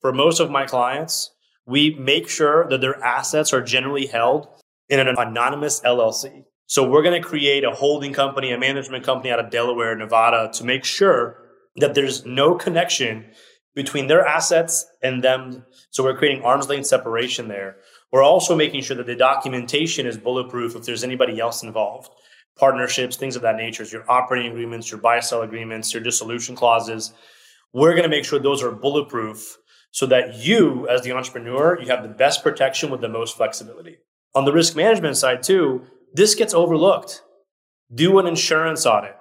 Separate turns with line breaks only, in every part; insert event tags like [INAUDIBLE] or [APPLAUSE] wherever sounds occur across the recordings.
for most of my clients, we make sure that their assets are generally held in an anonymous LLC. So we're going to create a holding company, a management company out of Delaware, Nevada to make sure that there's no connection between their assets and them. So we're creating arm's length separation there. We're also making sure that the documentation is bulletproof if there's anybody else involved. Partnerships, things of that nature, your operating agreements, your buy sell agreements, your dissolution clauses. We're going to make sure those are bulletproof so that you, as the entrepreneur, you have the best protection with the most flexibility. On the risk management side, too, this gets overlooked. Do an insurance audit.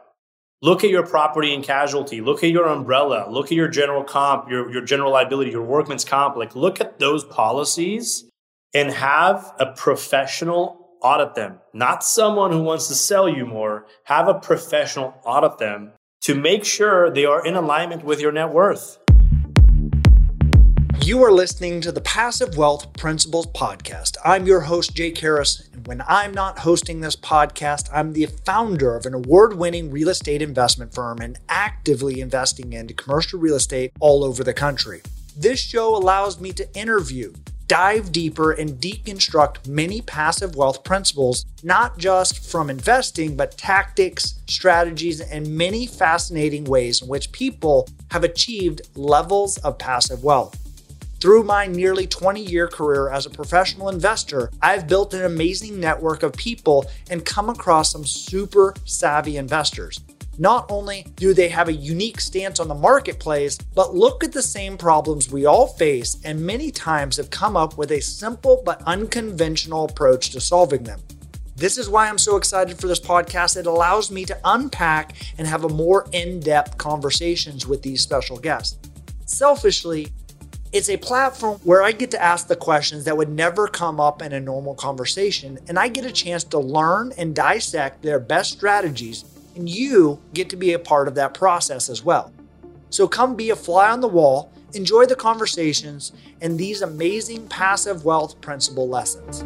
Look at your property and casualty. Look at your umbrella. Look at your general comp, your, your general liability, your workman's comp. Like, look at those policies and have a professional audit them. Not someone who wants to sell you more. Have a professional audit them to make sure they are in alignment with your net worth.
You are listening to the Passive Wealth Principles Podcast. I'm your host, Jake Harris. And when I'm not hosting this podcast, I'm the founder of an award winning real estate investment firm and actively investing into commercial real estate all over the country. This show allows me to interview, dive deeper, and deconstruct many passive wealth principles, not just from investing, but tactics, strategies, and many fascinating ways in which people have achieved levels of passive wealth. Through my nearly 20 year career as a professional investor, I've built an amazing network of people and come across some super savvy investors. Not only do they have a unique stance on the marketplace, but look at the same problems we all face and many times have come up with a simple but unconventional approach to solving them. This is why I'm so excited for this podcast. It allows me to unpack and have a more in depth conversations with these special guests. Selfishly, it's a platform where I get to ask the questions that would never come up in a normal conversation, and I get a chance to learn and dissect their best strategies, and you get to be a part of that process as well. So come be a fly on the wall, enjoy the conversations, and these amazing passive wealth principle lessons.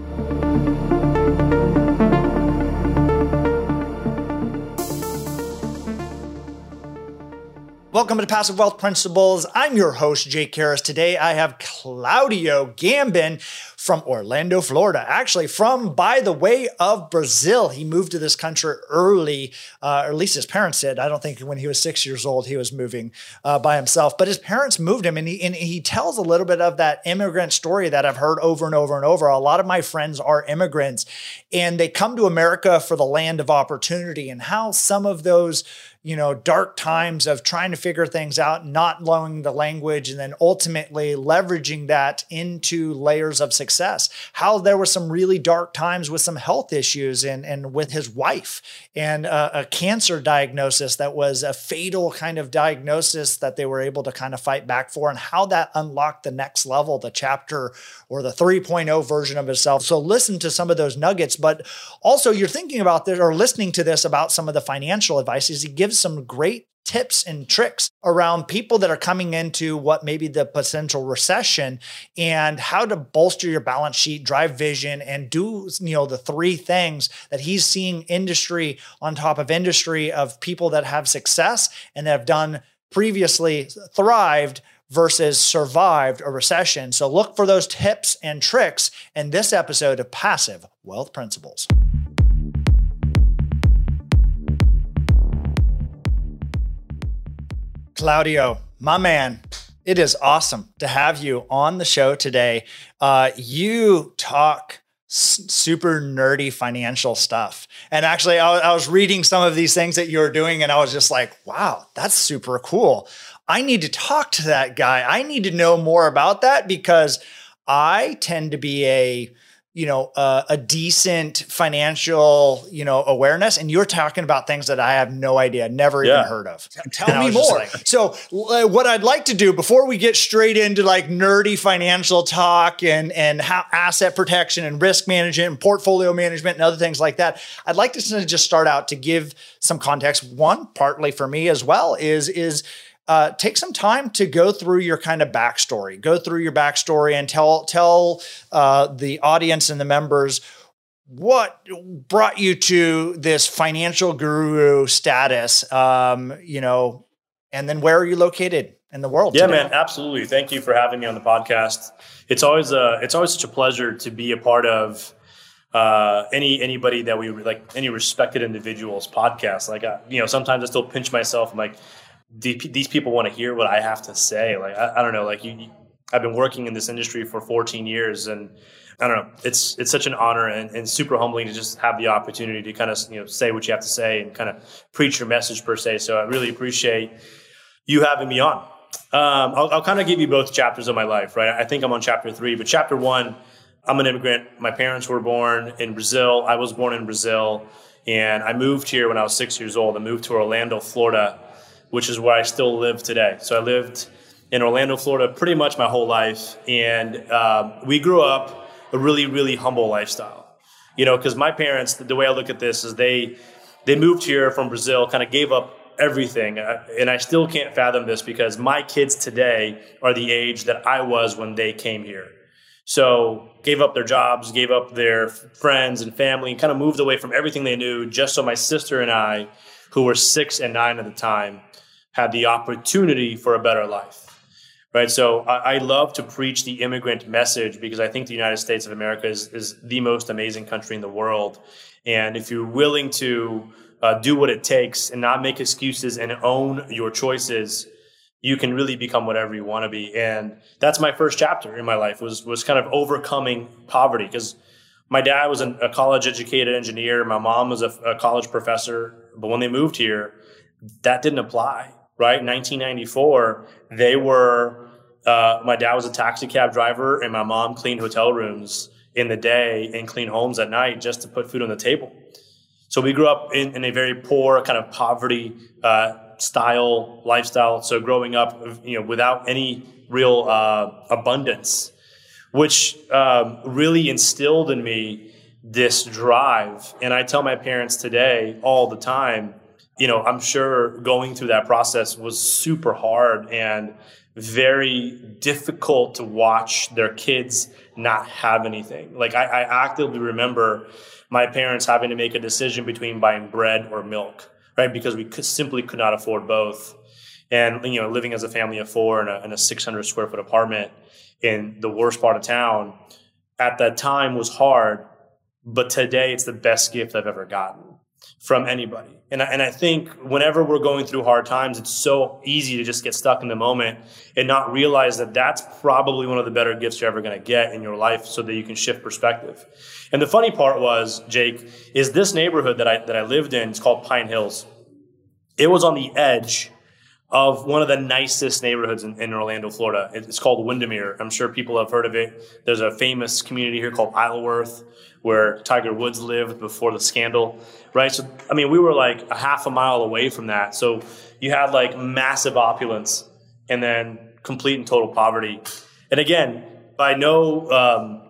Welcome to Passive Wealth Principles. I'm your host, Jake Harris. Today I have Claudio Gambin from Orlando, Florida. Actually, from by the way of Brazil. He moved to this country early, uh, or at least his parents did. I don't think when he was six years old he was moving uh, by himself, but his parents moved him, and he and he tells a little bit of that immigrant story that I've heard over and over and over. A lot of my friends are immigrants, and they come to America for the land of opportunity, and how some of those you know, dark times of trying to figure things out, not knowing the language, and then ultimately leveraging that into layers of success. How there were some really dark times with some health issues and, and with his wife and a, a cancer diagnosis that was a fatal kind of diagnosis that they were able to kind of fight back for, and how that unlocked the next level, the chapter or the 3.0 version of himself. So listen to some of those nuggets, but also you're thinking about this or listening to this about some of the financial advice. is He gives some great tips and tricks around people that are coming into what may be the potential recession and how to bolster your balance sheet, drive vision, and do you know the three things that he's seeing industry on top of industry of people that have success and that have done previously thrived versus survived a recession. So look for those tips and tricks in this episode of Passive Wealth Principles. Claudio, my man, it is awesome to have you on the show today. Uh, you talk super nerdy financial stuff. And actually, I, I was reading some of these things that you were doing, and I was just like, wow, that's super cool. I need to talk to that guy. I need to know more about that because I tend to be a you know uh, a decent financial you know awareness and you're talking about things that i have no idea never yeah. even heard of.
Tell and me more.
like, so uh, what i'd like to do before we get straight into like nerdy financial talk and and how asset protection and risk management and portfolio management and other things like that i'd like to just start out to give some context. One partly for me as well is is uh, take some time to go through your kind of backstory. Go through your backstory and tell tell uh, the audience and the members what brought you to this financial guru status. Um, you know, and then where are you located? in the world.
Yeah,
today.
man, absolutely. Thank you for having me on the podcast. It's always a it's always such a pleasure to be a part of uh, any anybody that we like any respected individuals podcast. Like I, you know, sometimes I still pinch myself. I'm like, these people want to hear what I have to say. Like I, I don't know. Like you, I've been working in this industry for 14 years, and I don't know. It's it's such an honor and, and super humbling to just have the opportunity to kind of you know say what you have to say and kind of preach your message per se. So I really appreciate you having me on. Um, I'll, I'll kind of give you both chapters of my life, right? I think I'm on chapter three, but chapter one, I'm an immigrant. My parents were born in Brazil. I was born in Brazil, and I moved here when I was six years old. I moved to Orlando, Florida, which is where I still live today. So I lived in Orlando, Florida, pretty much my whole life, and um, we grew up a really, really humble lifestyle. You know, because my parents, the way I look at this is they they moved here from Brazil, kind of gave up everything. Uh, and I still can't fathom this because my kids today are the age that I was when they came here. So gave up their jobs, gave up their friends and family, and kind of moved away from everything they knew just so my sister and I, who were six and nine at the time, had the opportunity for a better life. Right. So I, I love to preach the immigrant message because I think the United States of America is, is the most amazing country in the world. And if you're willing to uh, do what it takes and not make excuses and own your choices, you can really become whatever you want to be. And that's my first chapter in my life was was kind of overcoming poverty because my dad was an, a college educated engineer, my mom was a, a college professor, but when they moved here, that didn't apply. Right, 1994, they were. Uh, my dad was a taxi cab driver, and my mom cleaned hotel rooms in the day and cleaned homes at night just to put food on the table. So we grew up in, in a very poor kind of poverty uh, style lifestyle. So growing up, you know, without any real uh, abundance, which um, really instilled in me this drive. And I tell my parents today all the time, you know, I'm sure going through that process was super hard and very difficult to watch their kids not have anything. Like I, I actively remember my parents having to make a decision between buying bread or milk, right? Because we could, simply could not afford both. And, you know, living as a family of four in a, in a 600 square foot apartment in the worst part of town at that time was hard. But today it's the best gift I've ever gotten from anybody. And I, and I think whenever we're going through hard times, it's so easy to just get stuck in the moment and not realize that that's probably one of the better gifts you're ever going to get in your life so that you can shift perspective. And the funny part was, Jake, is this neighborhood that I, that I lived in, it's called Pine Hills. It was on the edge of one of the nicest neighborhoods in, in, Orlando, Florida. It's called Windermere. I'm sure people have heard of it. There's a famous community here called Isleworth where Tiger Woods lived before the scandal, right? So, I mean, we were like a half a mile away from that. So you had like massive opulence and then complete and total poverty. And again, by no, um,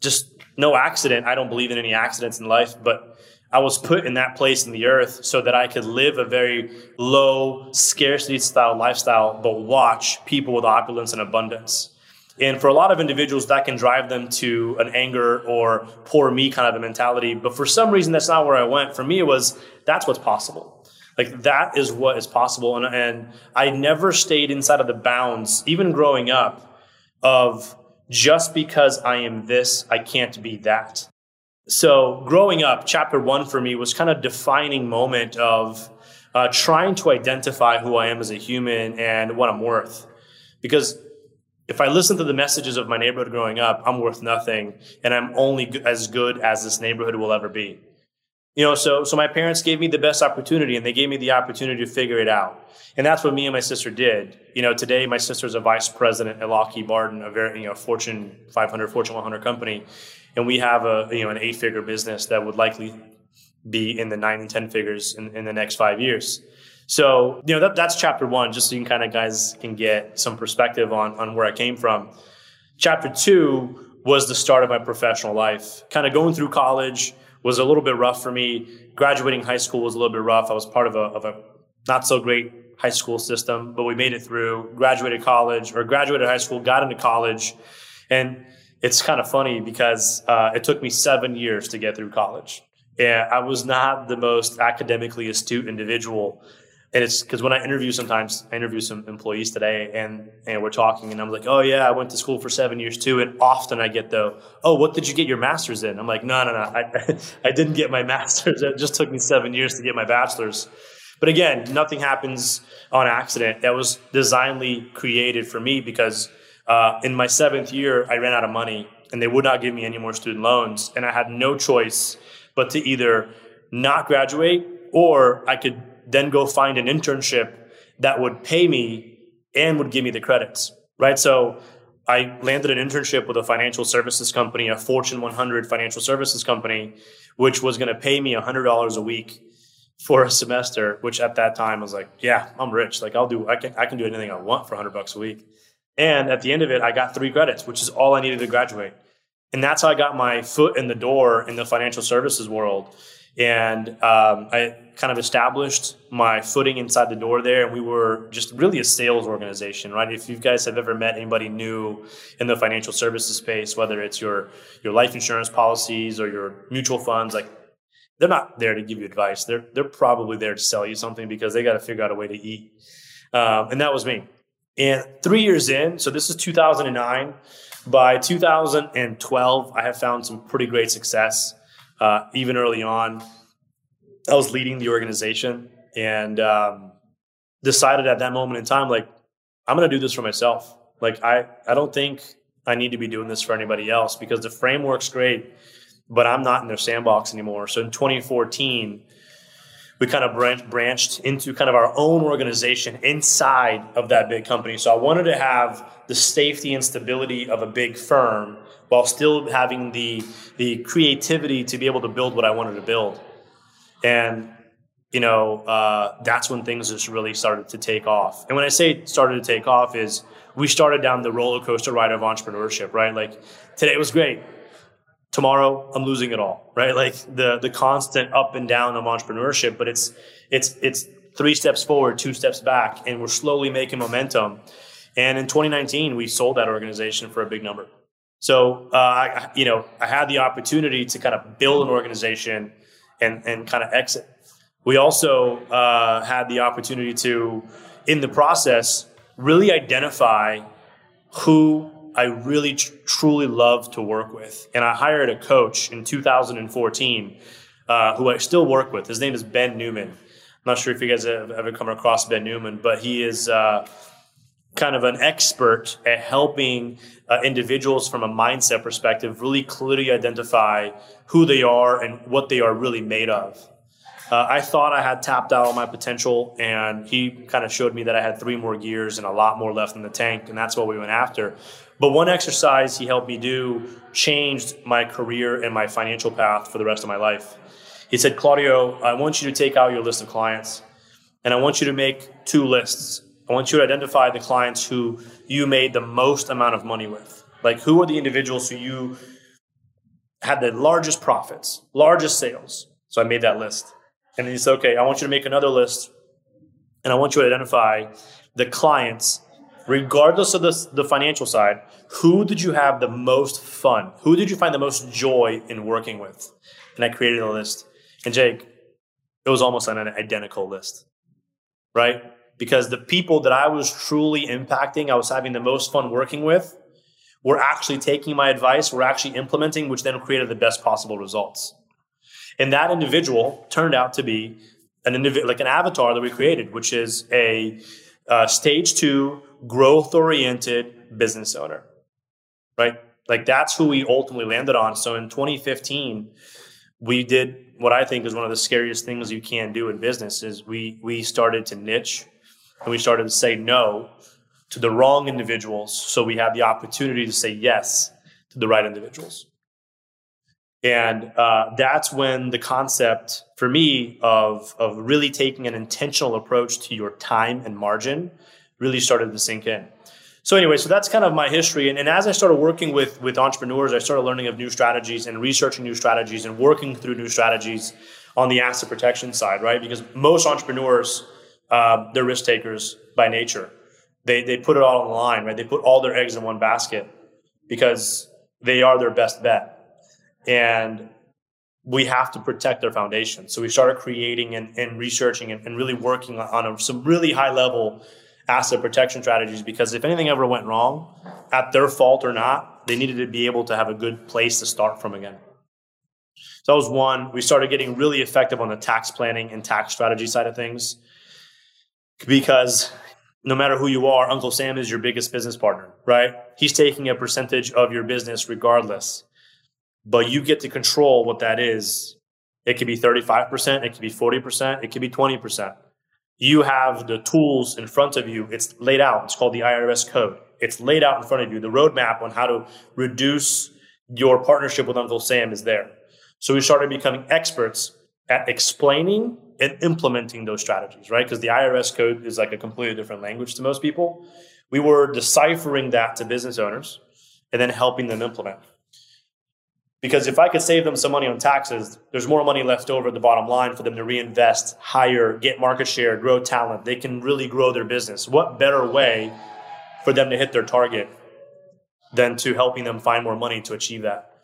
just no accident. I don't believe in any accidents in life, but I was put in that place in the earth so that I could live a very low scarcity style lifestyle, but watch people with opulence and abundance. And for a lot of individuals, that can drive them to an anger or poor me kind of a mentality. But for some reason, that's not where I went. For me, it was that's what's possible. Like that is what is possible. And, and I never stayed inside of the bounds, even growing up, of just because I am this, I can't be that. So growing up, chapter one for me was kind of defining moment of uh, trying to identify who I am as a human and what I'm worth. Because if I listen to the messages of my neighborhood growing up, I'm worth nothing, and I'm only as good as this neighborhood will ever be. You know, so so my parents gave me the best opportunity, and they gave me the opportunity to figure it out, and that's what me and my sister did. You know, today my sister's a vice president at Lockheed Martin, a very you know Fortune 500, Fortune 100 company, and we have a you know an eight figure business that would likely be in the nine and ten figures in, in the next five years. So you know that, that's chapter one, just so you can kind of guys can get some perspective on on where I came from. Chapter two was the start of my professional life. Kind of going through college was a little bit rough for me. Graduating high school was a little bit rough. I was part of a of a not so great high school system, but we made it through. Graduated college or graduated high school, got into college, and it's kind of funny because uh, it took me seven years to get through college. And I was not the most academically astute individual, and it's because when I interview sometimes I interview some employees today and and we're talking and I'm like, oh yeah, I went to school for seven years too. And often I get though, oh, what did you get your master's in? I'm like, no, no, no, I [LAUGHS] I didn't get my [LAUGHS] master's. It just took me seven years to get my bachelor's. But again, nothing happens on accident. That was designedly created for me because uh, in my seventh year I ran out of money and they would not give me any more student loans, and I had no choice but to either not graduate or I could then go find an internship that would pay me and would give me the credits, right? So I landed an internship with a financial services company, a Fortune 100 financial services company, which was going to pay me $100 a week for a semester, which at that time I was like, yeah, I'm rich. Like I'll do, I can, I can do anything I want for 100 bucks a week. And at the end of it, I got three credits, which is all I needed to graduate. And that's how I got my foot in the door in the financial services world. And um, I kind of established my footing inside the door there. And we were just really a sales organization, right? If you guys have ever met anybody new in the financial services space, whether it's your, your life insurance policies or your mutual funds, like they're not there to give you advice. They're, they're probably there to sell you something because they got to figure out a way to eat. Um, and that was me. And three years in, so this is 2009. By 2012, I have found some pretty great success uh, even early on, I was leading the organization and um, decided at that moment in time, like, I'm going to do this for myself. Like, I, I don't think I need to be doing this for anybody else because the framework's great, but I'm not in their sandbox anymore. So in 2014, we kind of branch, branched into kind of our own organization inside of that big company. So I wanted to have the safety and stability of a big firm while still having the the creativity to be able to build what I wanted to build. And you know, uh, that's when things just really started to take off. And when I say started to take off, is we started down the roller coaster ride of entrepreneurship, right? Like today was great tomorrow I'm losing it all, right? Like the the constant up and down of entrepreneurship, but it's it's it's three steps forward, two steps back, and we're slowly making momentum. And in 2019, we sold that organization for a big number. So uh, I, you know, I had the opportunity to kind of build an organization and and kind of exit. We also uh, had the opportunity to, in the process, really identify who I really tr- truly love to work with. And I hired a coach in 2014 uh, who I still work with. His name is Ben Newman. I'm not sure if you guys have ever come across Ben Newman, but he is uh, kind of an expert at helping uh, individuals from a mindset perspective really clearly identify who they are and what they are really made of. Uh, I thought I had tapped out on my potential, and he kind of showed me that I had three more gears and a lot more left in the tank, and that's what we went after. But one exercise he helped me do changed my career and my financial path for the rest of my life. He said, Claudio, I want you to take out your list of clients and I want you to make two lists. I want you to identify the clients who you made the most amount of money with. Like, who are the individuals who you had the largest profits, largest sales? So I made that list. And he said, okay, I want you to make another list and I want you to identify the clients regardless of the, the financial side, who did you have the most fun? Who did you find the most joy in working with? And I created a list. And Jake, it was almost an identical list, right? Because the people that I was truly impacting, I was having the most fun working with, were actually taking my advice, were actually implementing, which then created the best possible results. And that individual turned out to be an individual, like an avatar that we created, which is a uh, stage two growth oriented business owner, right? Like that's who we ultimately landed on. So in 2015, we did what I think is one of the scariest things you can do in business is we we started to niche and we started to say no to the wrong individuals so we have the opportunity to say yes to the right individuals. And uh, that's when the concept for me of, of really taking an intentional approach to your time and margin really started to sink in. So anyway, so that's kind of my history. And, and as I started working with, with entrepreneurs, I started learning of new strategies and researching new strategies and working through new strategies on the asset protection side, right? Because most entrepreneurs, uh, they're risk takers by nature. They, they put it all on the line, right? They put all their eggs in one basket because they are their best bet. And we have to protect their foundation. So we started creating and, and researching and, and, really working on a, some really high level asset protection strategies because if anything ever went wrong, at their fault or not, they needed to be able to have a good place to start from again. So that was one. We started getting really effective on the tax planning and tax strategy side of things because no matter who you are, Uncle Sam is your biggest business partner, right? He's taking a percentage of your business regardless but you get to control what that is. It could be 35%, it could be 40%, it could be 20%. You have the tools in front of you. It's laid out. It's called the IRS code. It's laid out in front of you. The roadmap on how to reduce your partnership with Uncle Sam is there. So we started becoming experts at explaining and implementing those strategies, right? Because the IRS code is like a completely different language to most people. We were deciphering that to business owners and then helping them implement. Because if I could save them some money on taxes, there's more money left over at the bottom line for them to reinvest, hire, get market share, grow talent. They can really grow their business. What better way for them to hit their target than to helping them find more money to achieve that?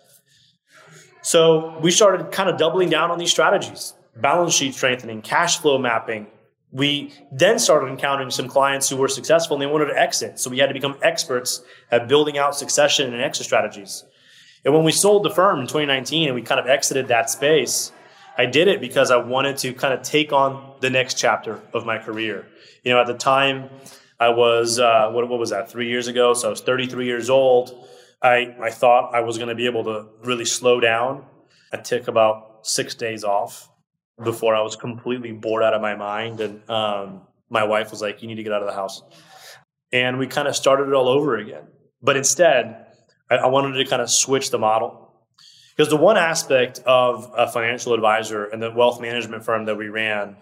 So we started kind of doubling down on these strategies balance sheet strengthening, cash flow mapping. We then started encountering some clients who were successful and they wanted to exit. So we had to become experts at building out succession and exit strategies. And when we sold the firm in 2019 and we kind of exited that space, I did it because I wanted to kind of take on the next chapter of my career. You know, at the time, I was uh, what, what was that? Three years ago, so I was 33 years old. I I thought I was going to be able to really slow down. I took about six days off before I was completely bored out of my mind, and um, my wife was like, "You need to get out of the house," and we kind of started it all over again. But instead, I, I wanted to kind of switch the model because the one aspect of a financial advisor and the wealth management firm that we ran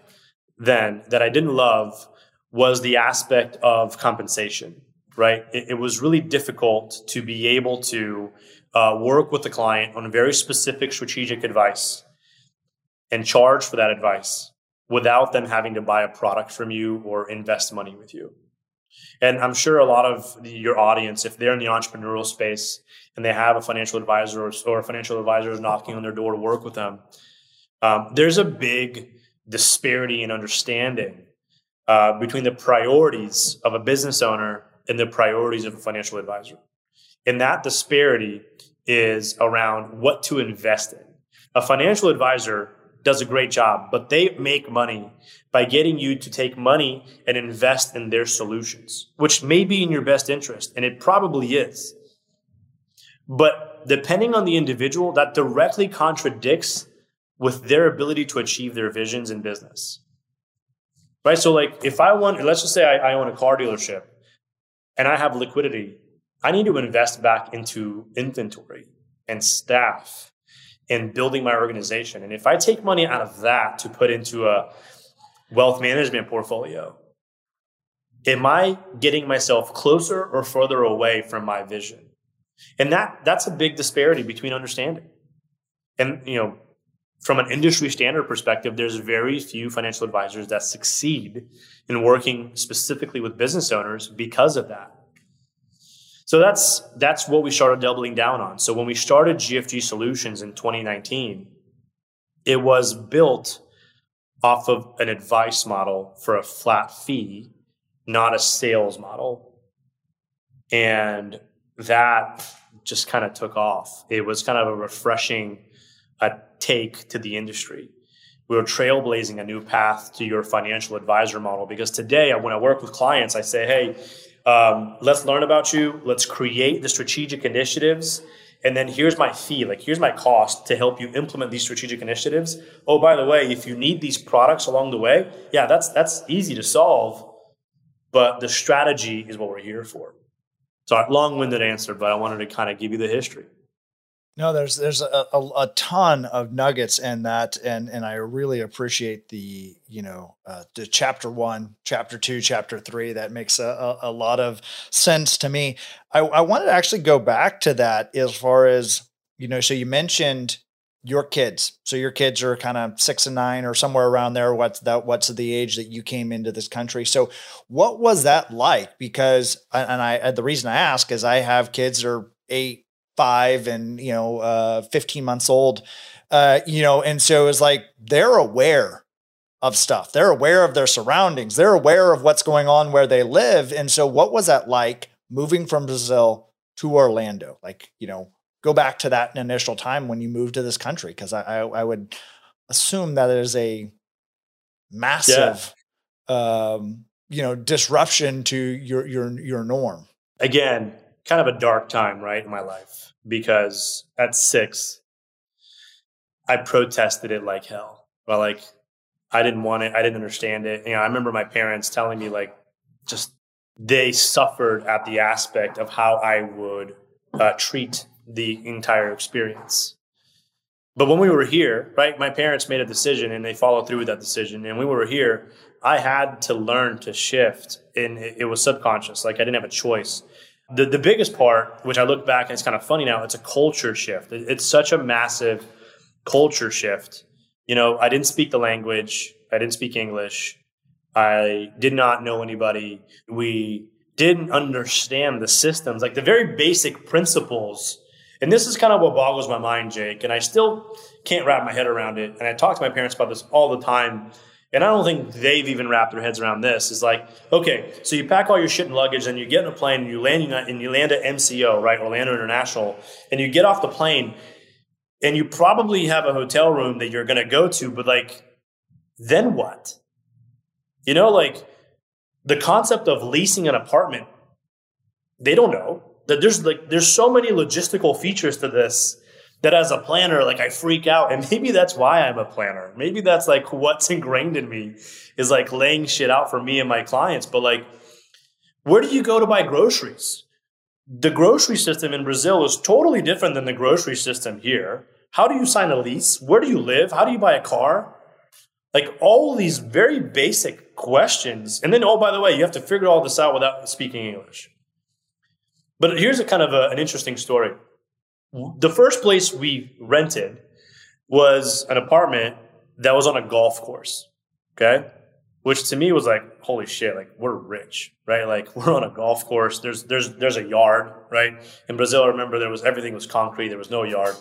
then that I didn't love was the aspect of compensation, right? It, it was really difficult to be able to uh, work with the client on very specific strategic advice and charge for that advice without them having to buy a product from you or invest money with you. And I'm sure a lot of your audience, if they're in the entrepreneurial space and they have a financial advisor or, a financial advisor is knocking on their door to work with them, um, there's a big disparity in understanding uh, between the priorities of a business owner and the priorities of a financial advisor. And that disparity is around what to invest in. A financial advisor does a great job, but they make money by getting you to take money and invest in their solutions, which may be in your best interest, and it probably is. But depending on the individual, that directly contradicts with their ability to achieve their visions in business. Right? So, like, if I want, let's just say I, I own a car dealership and I have liquidity, I need to invest back into inventory and staff in building my organization. And if I take money out of that to put into a wealth management portfolio, am I getting myself closer or further away from my vision? And that that's a big disparity between understanding. And you know, from an industry standard perspective, there's very few financial advisors that succeed in working specifically with business owners because of that. So that's that's what we started doubling down on. So when we started GFG Solutions in 2019, it was built off of an advice model for a flat fee, not a sales model. And that just kind of took off. It was kind of a refreshing uh, take to the industry. We were trailblazing a new path to your financial advisor model because today, when I work with clients, I say, hey, um, let's learn about you. Let's create the strategic initiatives. And then here's my fee, like here's my cost to help you implement these strategic initiatives. Oh, by the way, if you need these products along the way, yeah, that's that's easy to solve. But the strategy is what we're here for. So long-winded answer, but I wanted to kind of give you the history.
No, there's there's a, a, a, ton of nuggets in that, and and I really appreciate the you know uh, the chapter one, chapter two, chapter three. That makes a, a, a lot of sense to me. I, I wanted to actually go back to that as far as you know. So you mentioned your kids. So your kids are kind of six and nine or somewhere around there. What's that? What's the age that you came into this country? So what was that like? Because and I the reason I ask is I have kids that are eight five and you know uh, 15 months old uh, you know and so it's like they're aware of stuff. They're aware of their surroundings. They're aware of what's going on where they live. And so what was that like moving from brazil to orlando? Like you know go back to that initial time when you moved to this country because I, I, I would assume that it is a massive yeah. um, you know disruption to your your your norm.
Again kind of a dark time, right, in my life because at six, I protested it like hell. Well, like I didn't want it. I didn't understand it. You know, I remember my parents telling me like, just they suffered at the aspect of how I would uh, treat the entire experience. But when we were here, right, my parents made a decision and they followed through with that decision. And we were here, I had to learn to shift, and it, it was subconscious. Like I didn't have a choice. The, the biggest part, which I look back and it's kind of funny now, it's a culture shift. It's such a massive culture shift. You know, I didn't speak the language, I didn't speak English, I did not know anybody. We didn't understand the systems, like the very basic principles. And this is kind of what boggles my mind, Jake. And I still can't wrap my head around it. And I talk to my parents about this all the time and I don't think they've even wrapped their heads around this. Is like, okay, so you pack all your shit and luggage, and you get in a plane, and you land, and you land at MCO, right, Orlando International, and you get off the plane, and you probably have a hotel room that you're going to go to, but like, then what? You know, like the concept of leasing an apartment, they don't know that there's like there's so many logistical features to this that as a planner, like I freak out. And maybe that's why I'm a planner. Maybe that's like what's ingrained in me is like laying shit out for me and my clients. But like, where do you go to buy groceries? The grocery system in Brazil is totally different than the grocery system here. How do you sign a lease? Where do you live? How do you buy a car? Like all these very basic questions. And then, oh, by the way, you have to figure all this out without speaking English. But here's a kind of a, an interesting story the first place we rented was an apartment that was on a golf course. Okay. Which to me was like, holy shit, like we're rich, right? Like [LAUGHS] we're on a golf course. There's there's there's a yard, right? In Brazil, I remember there was everything was concrete, there was no yard.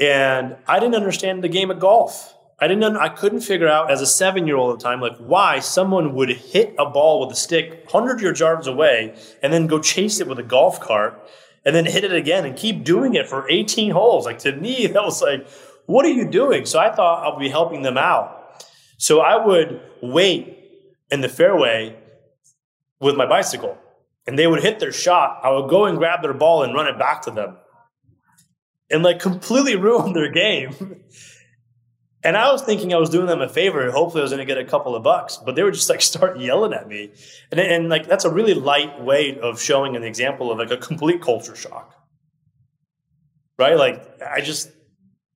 And I didn't understand the game of golf. I didn't I couldn't figure out as a seven year old at the time, like why someone would hit a ball with a stick 100 yards away and then go chase it with a golf cart and then hit it again and keep doing it for 18 holes. Like to me, [LAUGHS] that was like, what are you doing? So I thought I'll be helping them out. So I would wait in the fairway with my bicycle and they would hit their shot. I would go and grab their ball and run it back to them and like completely [LAUGHS] ruin their game. And I was thinking I was doing them a favor. Hopefully, I was going to get a couple of bucks, but they would just like [LAUGHS] start yelling at me, and and like that's a really light way of showing an example of like a complete culture shock, right? Like I just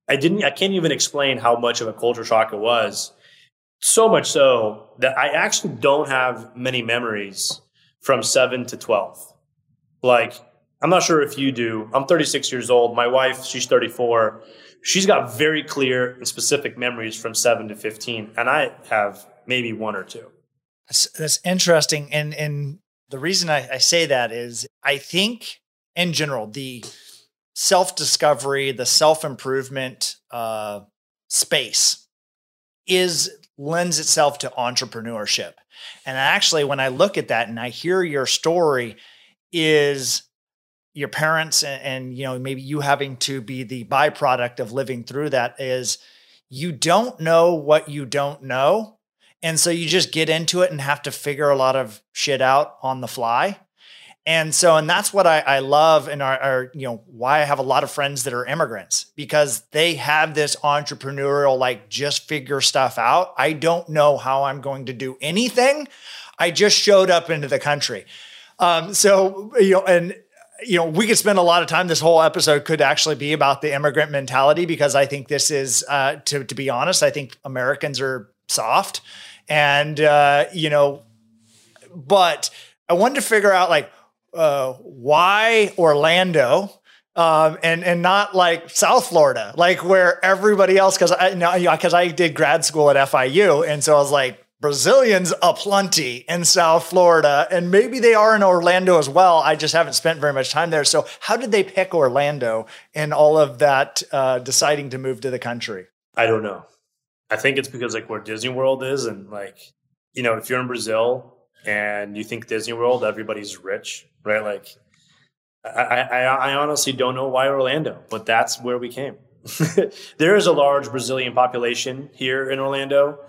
I didn't I can't even explain how much of a culture shock it was. So much so that I actually don't have many memories from seven to twelve. Like I'm not sure if you do. I'm 36 years old. My wife, she's 34 she's got very clear and specific memories from seven to 15. And I have maybe one or two.
That's, that's interesting. And, and the reason I, I say that is I think in general, the self discovery, the self improvement uh, space is lends itself to entrepreneurship. And actually, when I look at that and I hear your story, is your parents and, and, you know maybe you having to be the byproduct of living through that is you don't know what you don't know. And so you just get into it and have to figure a lot of shit out on the fly. And so and that's what i, I love and are, are you know why i have a lot of friends that are immigrants because they have this entrepreneurial like just figure stuff out. I don't know how i'm going to do anything. I just showed up into the country. Um, so you know and you know, we could spend a lot of time. This whole episode could actually be about the immigrant mentality because I think this is, uh, to to be honest, I think Americans are soft, and uh, you know, but I wanted to figure out like uh, why Orlando. Um, and and not like South Florida, like where everybody else, because I you know because I did grad school at FIU, and so I was like, Brazilians aplenty in South Florida, and maybe they are in Orlando as well. I just haven't spent very much time there. So, how did they pick Orlando in all of that uh, deciding to move to the country?
I don't know. I think it's because like where Disney World is, and like you know, if you're in Brazil and you think Disney World, everybody's rich, right? Like, I, I, I honestly don't know why Orlando, but that's where we came. [LAUGHS] there is a large Brazilian population here in Orlando.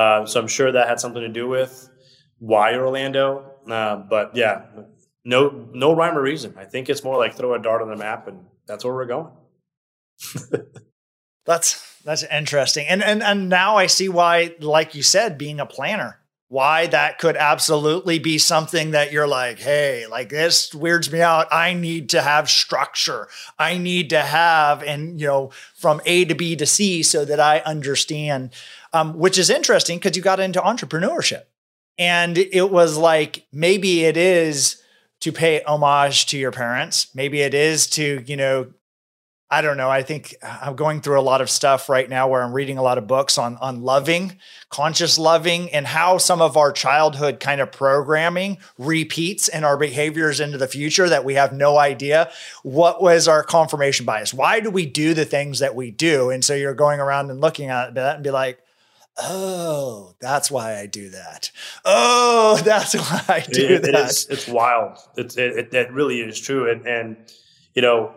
Uh, so I'm sure that had something to do with why Orlando. Uh, but yeah, no no rhyme or reason. I think it's more like throw a dart on the map and that's where we're going. [LAUGHS]
that's that's interesting. And and and now I see why, like you said, being a planner why that could absolutely be something that you're like, hey, like this weirds me out. I need to have structure. I need to have, and you know, from A to B to C so that I understand, um, which is interesting because you got into entrepreneurship. And it was like, maybe it is to pay homage to your parents. Maybe it is to, you know, I don't know. I think I'm going through a lot of stuff right now where I'm reading a lot of books on on loving, conscious loving, and how some of our childhood kind of programming repeats in our behaviors into the future that we have no idea what was our confirmation bias. Why do we do the things that we do? And so you're going around and looking at that and be like, oh, that's why I do that. Oh, [LAUGHS] that's why I do
it,
that.
It is, it's wild. It's, it, it, really is true. And, and you know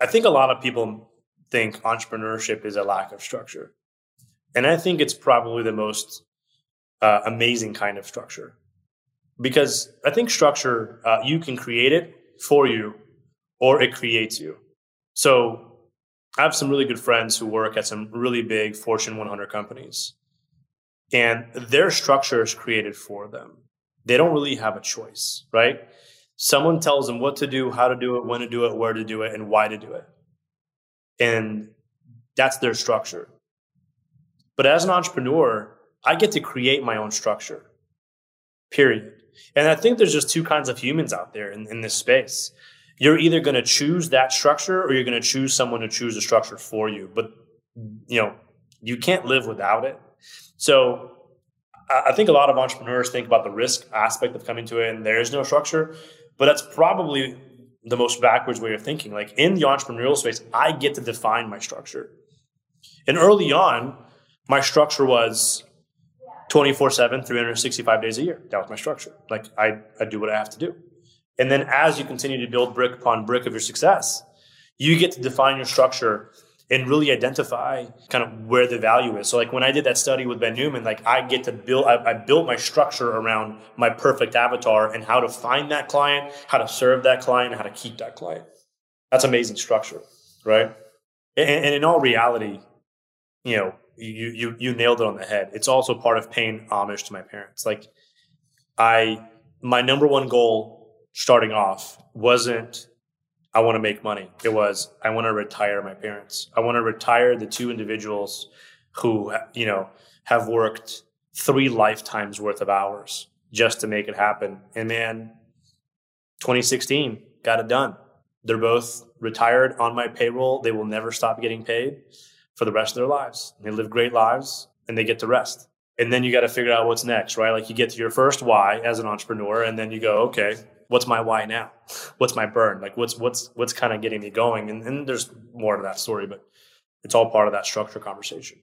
I think a lot of people think entrepreneurship is a lack of structure. And I think it's probably the most uh, amazing kind of structure because I think structure, uh, you can create it for you or it creates you. So I have some really good friends who work at some really big Fortune 100 companies, and their structure is created for them. They don't really have a choice, right? Someone tells them what to do, how to do it, when to do it, where to do it, and why to do it. And that's their structure. But as an entrepreneur, I get to create my own structure, period. And I think there's just two kinds of humans out there in, in this space. You're either going to choose that structure or you're going to choose someone to choose a structure for you. But, you know, you can't live without it. So I think a lot of entrepreneurs think about the risk aspect of coming to it and there is no structure. But that's probably the most backwards way of thinking. Like in the entrepreneurial space, I get to define my structure. And early on, my structure was 24 7, 365 days a year. That was my structure. Like I, I do what I have to do. And then as you continue to build brick upon brick of your success, you get to define your structure and really identify kind of where the value is. So like when I did that study with Ben Newman, like I get to build, I, I, built my structure around my perfect avatar and how to find that client, how to serve that client, how to keep that client. That's amazing structure, right? And, and in all reality, you know, you, you, you nailed it on the head. It's also part of paying homage to my parents. Like I, my number one goal starting off wasn't I want to make money. It was, I want to retire my parents. I want to retire the two individuals who, you know, have worked three lifetimes worth of hours just to make it happen. And man, 2016 got it done. They're both retired on my payroll. They will never stop getting paid for the rest of their lives. They live great lives and they get to rest. And then you got to figure out what's next, right? Like you get to your first why as an entrepreneur, and then you go, okay, what's my why now? What's my burn? Like what's what's what's kind of getting me going? And, and there's more to that story, but it's all part of that structure conversation.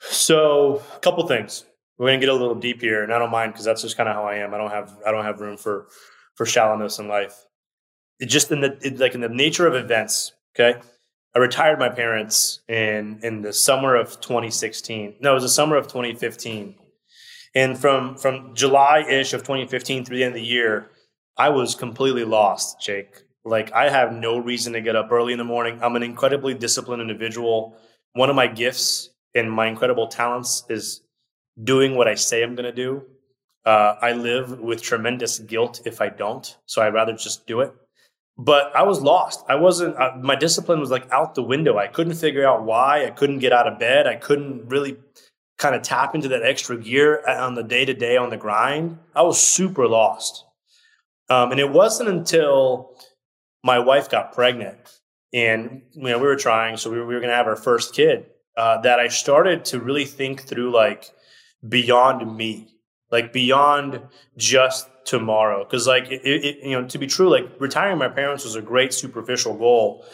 So a couple things. We're gonna get a little deep here, and I don't mind because that's just kind of how I am. I don't have I don't have room for for shallowness in life. It just in the it, like in the nature of events. Okay, I retired my parents in in the summer of 2016. No, it was the summer of 2015. And from from July ish of 2015 through the end of the year, I was completely lost, Jake. Like I have no reason to get up early in the morning. I'm an incredibly disciplined individual. One of my gifts and my incredible talents is doing what I say I'm going to do. Uh, I live with tremendous guilt if I don't, so I'd rather just do it. But I was lost. I wasn't. Uh, my discipline was like out the window. I couldn't figure out why. I couldn't get out of bed. I couldn't really kind of tap into that extra gear on the day to day on the grind. I was super lost. Um, and it wasn't until my wife got pregnant and you know we were trying, so we were, we were going to have our first kid, uh, that I started to really think through like, beyond me, like beyond just tomorrow. Because like it, it, you know, to be true, like retiring my parents was a great superficial goal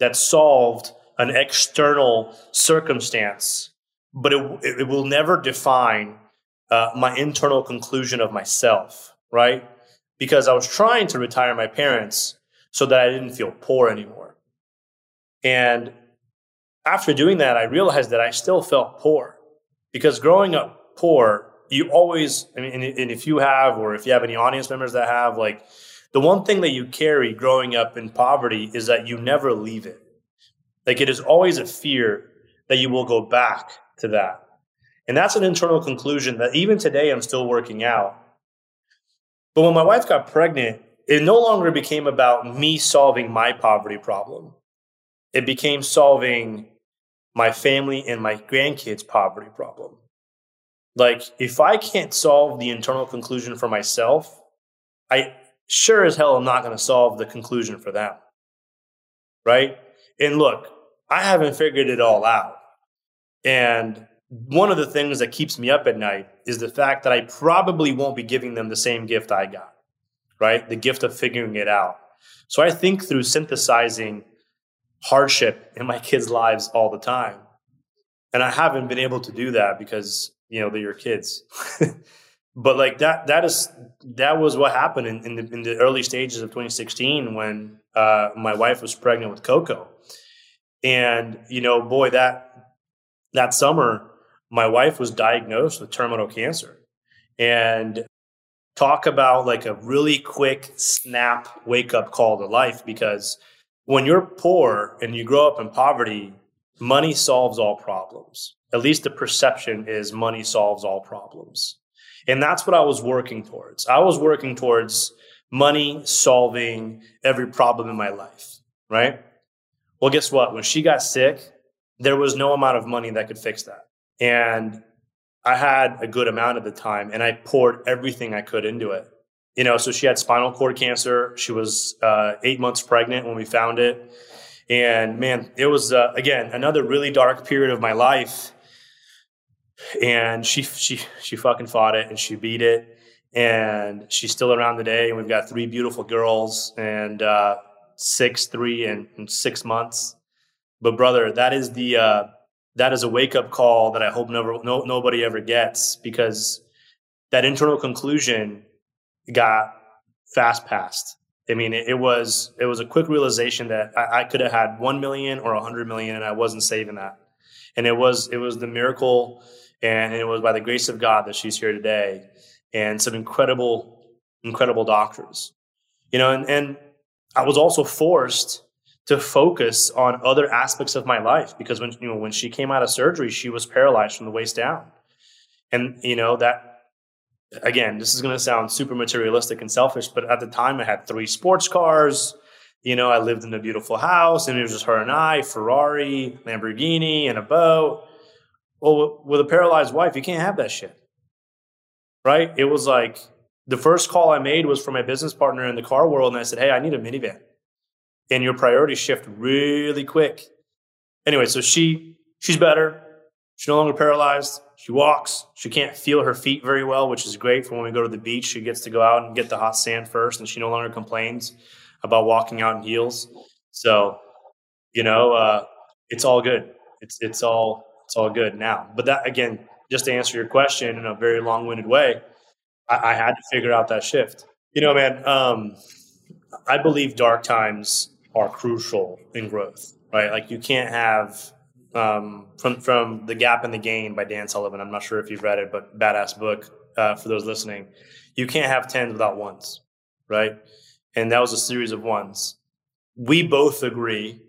that solved an external circumstance, but it, it will never define uh, my internal conclusion of myself, right? Because I was trying to retire my parents so that I didn't feel poor anymore. And after doing that, I realized that I still felt poor because growing up poor, you always, I mean, and if you have, or if you have any audience members that have, like, the one thing that you carry growing up in poverty is that you never leave it. Like, it is always a fear that you will go back to that. And that's an internal conclusion that even today I'm still working out. But when my wife got pregnant, it no longer became about me solving my poverty problem. It became solving my family and my grandkids' poverty problem. Like, if I can't solve the internal conclusion for myself, I sure as hell am not going to solve the conclusion for them. Right? And look, I haven't figured it all out. And one of the things that keeps me up at night is the fact that I probably won't be giving them the same gift I got, right? The gift of figuring it out. So I think through synthesizing hardship in my kids' lives all the time. And I haven't been able to do that because, you know, they're your kids. [LAUGHS] but like that, that is, that was what happened in, in, the, in the early stages of 2016 when uh, my wife was pregnant with Coco. And, you know, boy, that, that summer, my wife was diagnosed with terminal cancer. And talk about like a really quick snap wake up call to life because when you're poor and you grow up in poverty, money solves all problems. At least the perception is money solves all problems. And that's what I was working towards. I was working towards money solving every problem in my life, right? Well, guess what? When she got sick, there was no amount of money that could fix that. And I had a good amount at the time and I poured everything I could into it you know, so she had spinal cord cancer. She was uh, eight months pregnant when we found it. And man, it was, uh, again, another really dark period of my life. And she, she, she fucking fought it and she beat it. And she's still around today. And we've got three beautiful girls and uh, six, three, and, and, six months. But brother, that is the, uh, that is a wake up call that I hope never, no, nobody ever gets because that internal conclusion got fast passed. I mean, it, it, was it was a quick realization that I, I could have had one million or a hundred million, and I wasn't saving that. And it was it was the miracle, and it was by the grace of God that she's here today, and some incredible incredible doctors, you know. And and I was also forced to focus on other aspects of my life because when you know when she came out of surgery, she was paralyzed from the waist down, and you know that again, this is going to sound super materialistic and selfish, but at the time I had three sports cars. You know, I lived in a beautiful house and it was just her and I, Ferrari, Lamborghini, and a boat. Well, with a paralyzed wife, you can't have that shit. Right? It was like the first call I made was for my business partner in the car world. And I said, Hey, I need a minivan. And your priorities shift really quick. Anyway, so she she's better. She's no longer paralyzed. She walks. She can't feel her feet very well, which is great for when we go to the beach. She gets to go out and get the hot sand first, and she no longer complains about walking out in heels. So, you know, uh, it's all good. It's it's all it's all good now. But that again, just to answer your question in a very long-winded way, I, I had to figure out that shift. You know, man, um, I believe dark times are crucial in growth. Right? Like you can't have um, from from The Gap and the Gain by Dan Sullivan. I'm not sure if you've read it, but badass book uh, for those listening. You can't have tens without ones, right? And that was a series of ones. We both agree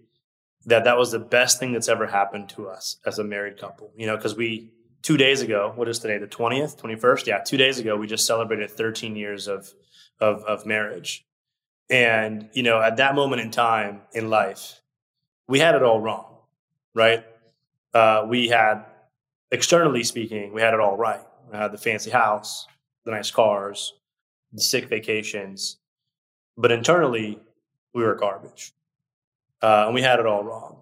that that was the best thing that's ever happened to us as a married couple. You know, because we two days ago, what is today, the twentieth, twenty first? Yeah, two days ago, we just celebrated 13 years of of of marriage. And you know, at that moment in time in life, we had it all wrong, right? uh, we had, externally speaking, we had it all right. We had the fancy house, the nice cars, the sick vacations, but internally, we were garbage, uh, and we had it all wrong.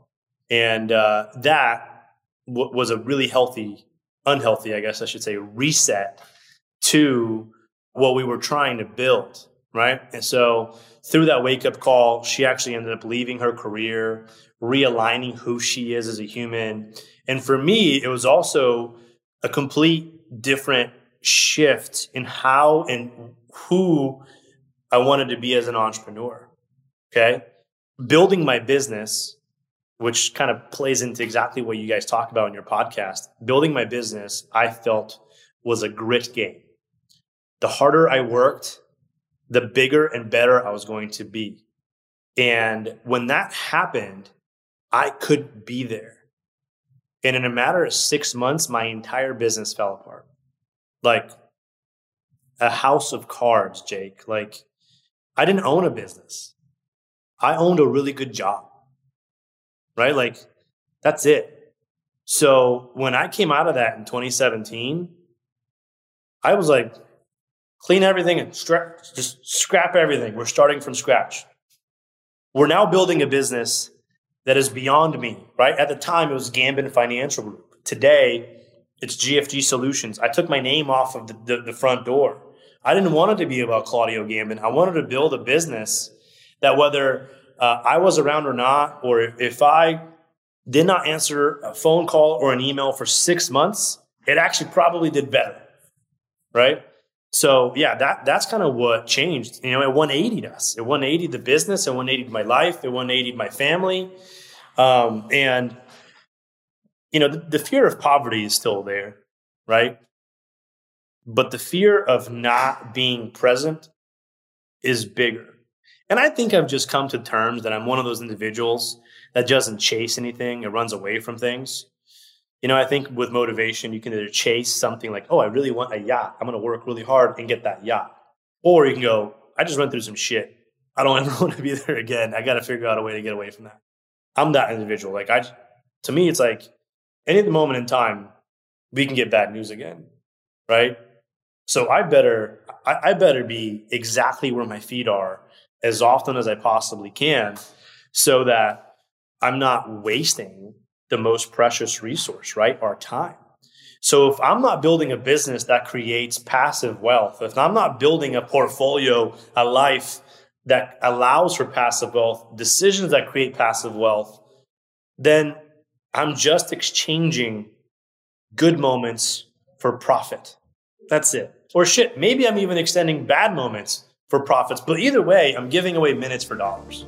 And uh, that w- was a really healthy unhealthy, I guess I should say, reset to what we were trying to build, right? And so through that wake up call, she actually ended up leaving her career, realigning who she is as a human. And for me, it was also a complete different shift in how and who I wanted to be as an entrepreneur. Okay. Building my business, which kind of plays into exactly what you guys talk about in your podcast. Building my business, I felt was a grit game. The harder I worked, the bigger and better I was going to be. And when that happened, I could be there. And in a matter of six months, my entire business fell apart. Like a house of cards, Jake. Like I didn't own a business. I owned a really good job. Right? Like that's it. So when I came out of that in 2017, I was like, clean everything and stra- just scrap everything. We're starting from scratch. We're now building a business that is beyond me, right? At the time, it was Gambin Financial Group. Today, it's GFG Solutions. I took my name off of the, the, the front door. I didn't want it to be about Claudio Gambin. I wanted to build a business that whether uh, I was around or not, or if I did not answer a phone call or an email for six months, it actually probably did better, right? So yeah, that that's kind of what changed. You know, it 180 us. It 180 the business. It 180 my life. It 180 my family. Um, and you know, the, the fear of poverty is still there, right? But the fear of not being present is bigger. And I think I've just come to terms that I'm one of those individuals that doesn't chase anything, it runs away from things. You know, I think with motivation, you can either chase something like, oh, I really want a yacht. I'm going to work really hard and get that yacht. Or you can go, I just went through some shit. I don't [LAUGHS] ever want to be there again. I got to figure out a way to get away from that. I'm that individual. Like, I, to me, it's like any moment in time, we can get bad news again. Right. So I better, I, I better be exactly where my feet are as often as I possibly can so that I'm not wasting the most precious resource, right? Our time. So if I'm not building a business that creates passive wealth, if I'm not building a portfolio, a life that allows for passive wealth, decisions that create passive wealth, then I'm just exchanging good moments for profit. That's it. Or shit, maybe I'm even extending bad moments for profits. But either way, I'm giving away minutes for dollars.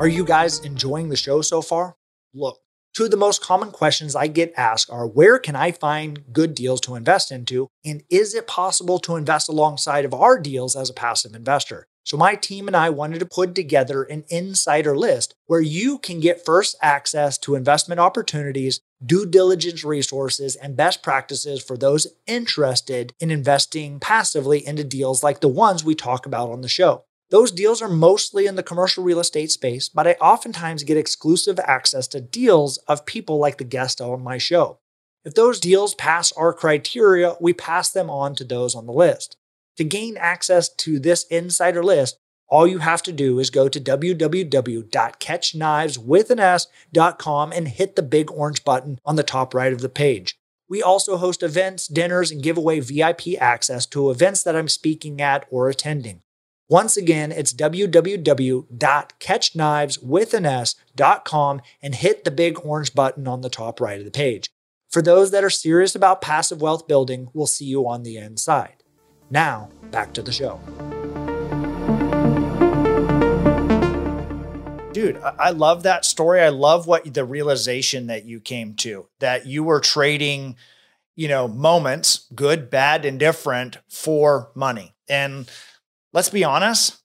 Are you guys enjoying the show so far? Look, two of the most common questions I get asked are where can I find good deals to invest into? And is it possible to invest alongside of our deals as a passive investor? So, my team and I wanted to put together an insider list where you can get first access to investment opportunities, due diligence resources, and best practices for those interested in investing passively into deals like the ones we talk about on the show. Those deals are mostly in the commercial real estate space, but I oftentimes get exclusive access to deals of people like the guest on my show. If those deals pass our criteria, we pass them on to those on the list. To gain access to this insider list, all you have to do is go to www.catchniveswithanas.com and hit the big orange button on the top right of the page. We also host events, dinners, and give away VIP access to events that I'm speaking at or attending. Once again, it's www.catchniveswithanas.com and hit the big orange button on the top right of the page. For those that are serious about passive wealth building, we'll see you on the inside. Now, back to the show. Dude, I love that story. I love what the realization that you came to that you were trading, you know, moments, good, bad, indifferent for money. And let's be honest,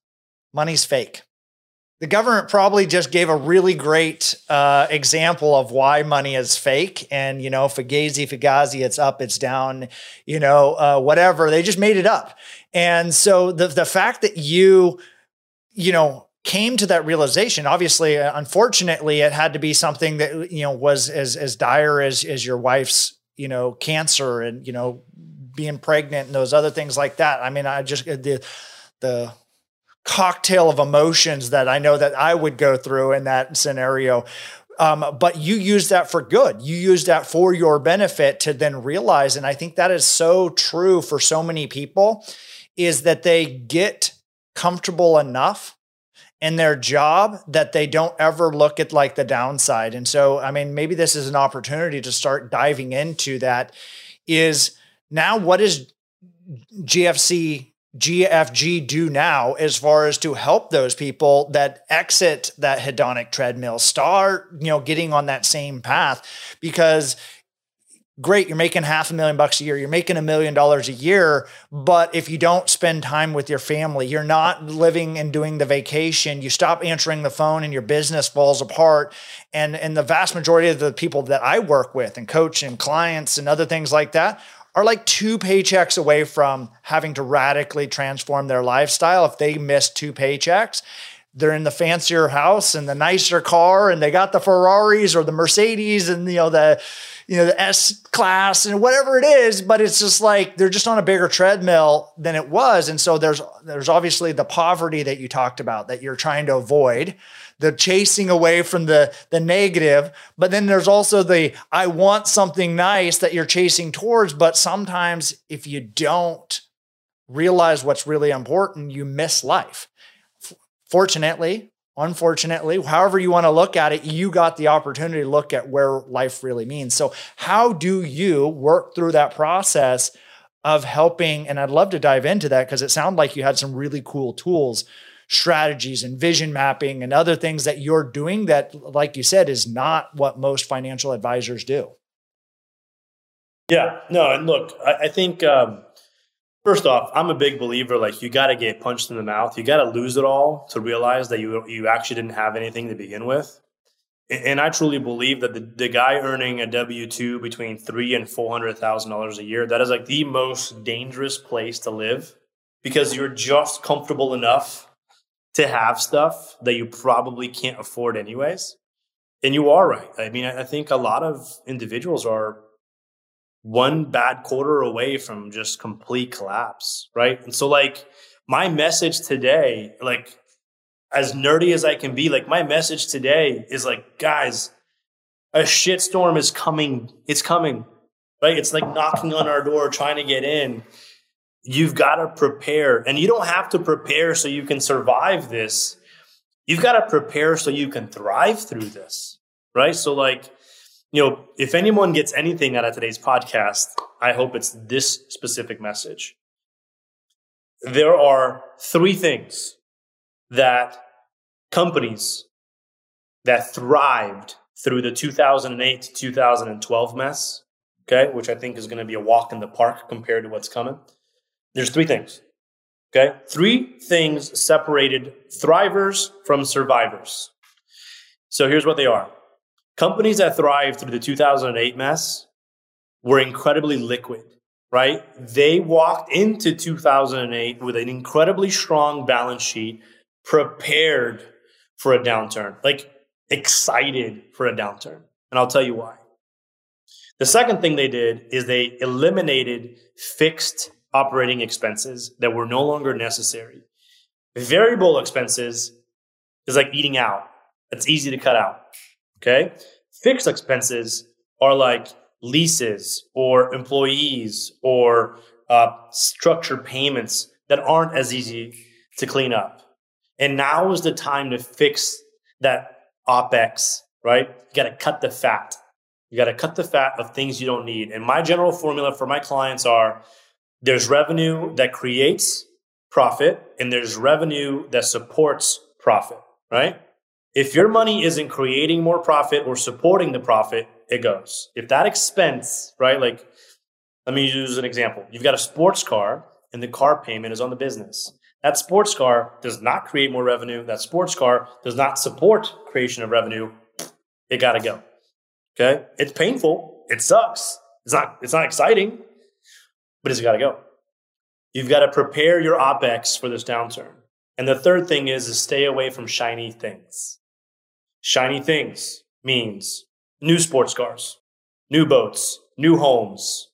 money's fake. The government probably just gave a really great uh, example of why money is fake. And, you know, Fugazi, Fugazi, it's up, it's down, you know, uh, whatever. They just made it up. And so the, the fact that you, you know, came to that realization, obviously, uh, unfortunately, it had to be something that, you know, was as, as dire as, as your wife's, you know, cancer and, you know, being pregnant and those other things like that. I mean, I just, the, the cocktail of emotions that I know that I would go through in that scenario. Um, but you use that for good. You use that for your benefit to then realize. And I think that is so true for so many people is that they get comfortable enough in their job that they don't ever look at like the downside. And so, I mean, maybe this is an opportunity to start diving into that is now what is GFC GFG do now as far as to help those people that exit that hedonic treadmill start, you know, getting on that same path because great, you're making half a million bucks a year, you're making a million dollars a year, but if you don't spend time with your family, you're not living and doing the vacation, you stop answering the phone and your business falls apart. And and the vast majority of the people that I work with and coach and clients and other things like that are like two paychecks away from having to radically transform their lifestyle. If they miss two paychecks they're in the fancier house and the nicer car and they got the Ferraris or the Mercedes and you know the you know the S class and whatever it is but it's just like they're just on a bigger treadmill than it was. And so there's there's obviously the poverty that you talked about that you're trying to avoid the chasing away from the the negative but then there's also the i want something nice that you're chasing towards but sometimes if you don't realize what's really important you miss life. Fortunately unfortunately however you want to look at it you got the opportunity to look at where life really means. So how do you work through that process of helping and i'd love to dive into that because it sounded like you had some really cool tools strategies and vision mapping and other things that you're doing that, like you said, is not what most financial advisors do.
Yeah, no, and look, I, I think um, first off, I'm a big believer. Like you got to get punched in the mouth. You got to lose it all to realize that you you actually didn't have anything to begin with. And I truly believe that the, the guy earning a W two between three and four hundred thousand dollars a year, that is like the most dangerous place to live because you're just comfortable enough to have stuff that you probably can't afford anyways. And you are right. I mean, I think a lot of individuals are one bad quarter away from just complete collapse, right? And so, like, my message today, like, as nerdy as I can be, like, my message today is like, guys, a shitstorm is coming. It's coming, right? It's like knocking on our door, trying to get in you've got to prepare and you don't have to prepare so you can survive this. You've got to prepare so you can thrive through this right? So like you know if anyone gets anything out of today's podcast i hope it's this specific message. There are three things that companies that thrived through the 2008 to 2012 mess okay which i think is going to be a walk in the park compared to what's coming there's three things. Okay? Three things separated thrivers from survivors. So here's what they are. Companies that thrived through the 2008 mess were incredibly liquid, right? They walked into 2008 with an incredibly strong balance sheet, prepared for a downturn, like excited for a downturn. And I'll tell you why. The second thing they did is they eliminated fixed operating expenses that were no longer necessary. Variable expenses is like eating out. It's easy to cut out. Okay. Fixed expenses are like leases or employees or uh, structured payments that aren't as easy to clean up. And now is the time to fix that OPEX, right? You got to cut the fat. You got to cut the fat of things you don't need. And my general formula for my clients are there's revenue that creates profit and there's revenue that supports profit, right? If your money isn't creating more profit or supporting the profit, it goes. If that expense, right? Like, let me use an example. You've got a sports car and the car payment is on the business. That sports car does not create more revenue. That sports car does not support creation of revenue. It got to go. Okay. It's painful. It sucks. It's not, it's not exciting but it's got to go. You've got to prepare your OPEX for this downturn. And the third thing is to stay away from shiny things. Shiny things means new sports cars, new boats, new homes.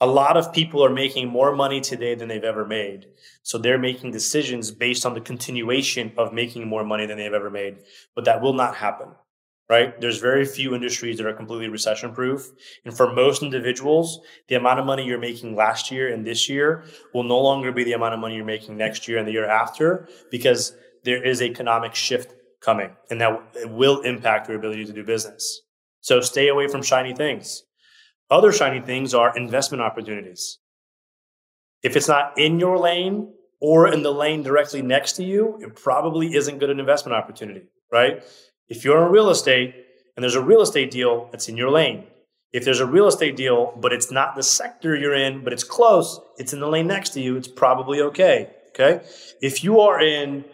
A lot of people are making more money today than they've ever made. So they're making decisions based on the continuation of making more money than they've ever made. But that will not happen. Right? There's very few industries that are completely recession proof. And for most individuals, the amount of money you're making last year and this year will no longer be the amount of money you're making next year and the year after because there is economic shift coming and that will impact your ability to do business. So stay away from shiny things. Other shiny things are investment opportunities. If it's not in your lane or in the lane directly next to you, it probably isn't good an investment opportunity, right? If you're in real estate and there's a real estate deal that's in your lane, if there's a real estate deal, but it's not the sector you're in, but it's close, it's in the lane next to you, it's probably okay. Okay. If you are in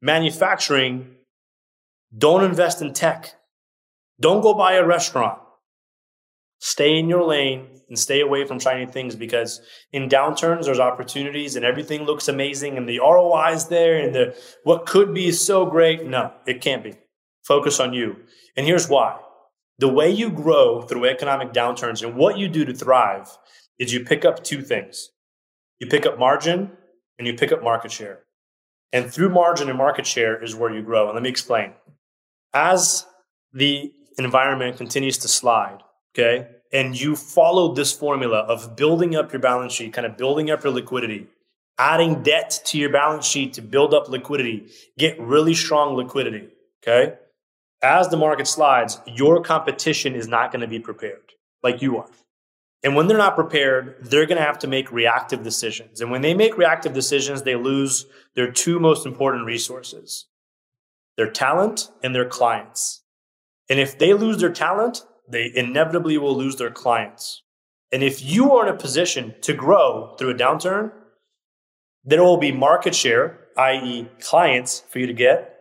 manufacturing, don't invest in tech. Don't go buy a restaurant. Stay in your lane and stay away from shiny things because in downturns there's opportunities and everything looks amazing and the ROI is there and the what could be is so great. No, it can't be. Focus on you. And here's why. The way you grow through economic downturns and what you do to thrive is you pick up two things. You pick up margin and you pick up market share. And through margin and market share is where you grow. And let me explain. As the environment continues to slide, okay, and you follow this formula of building up your balance sheet, kind of building up your liquidity, adding debt to your balance sheet to build up liquidity, get really strong liquidity, okay? As the market slides, your competition is not going to be prepared like you are. And when they're not prepared, they're going to have to make reactive decisions. And when they make reactive decisions, they lose their two most important resources their talent and their clients. And if they lose their talent, they inevitably will lose their clients. And if you are in a position to grow through a downturn, there will be market share, i.e., clients for you to get,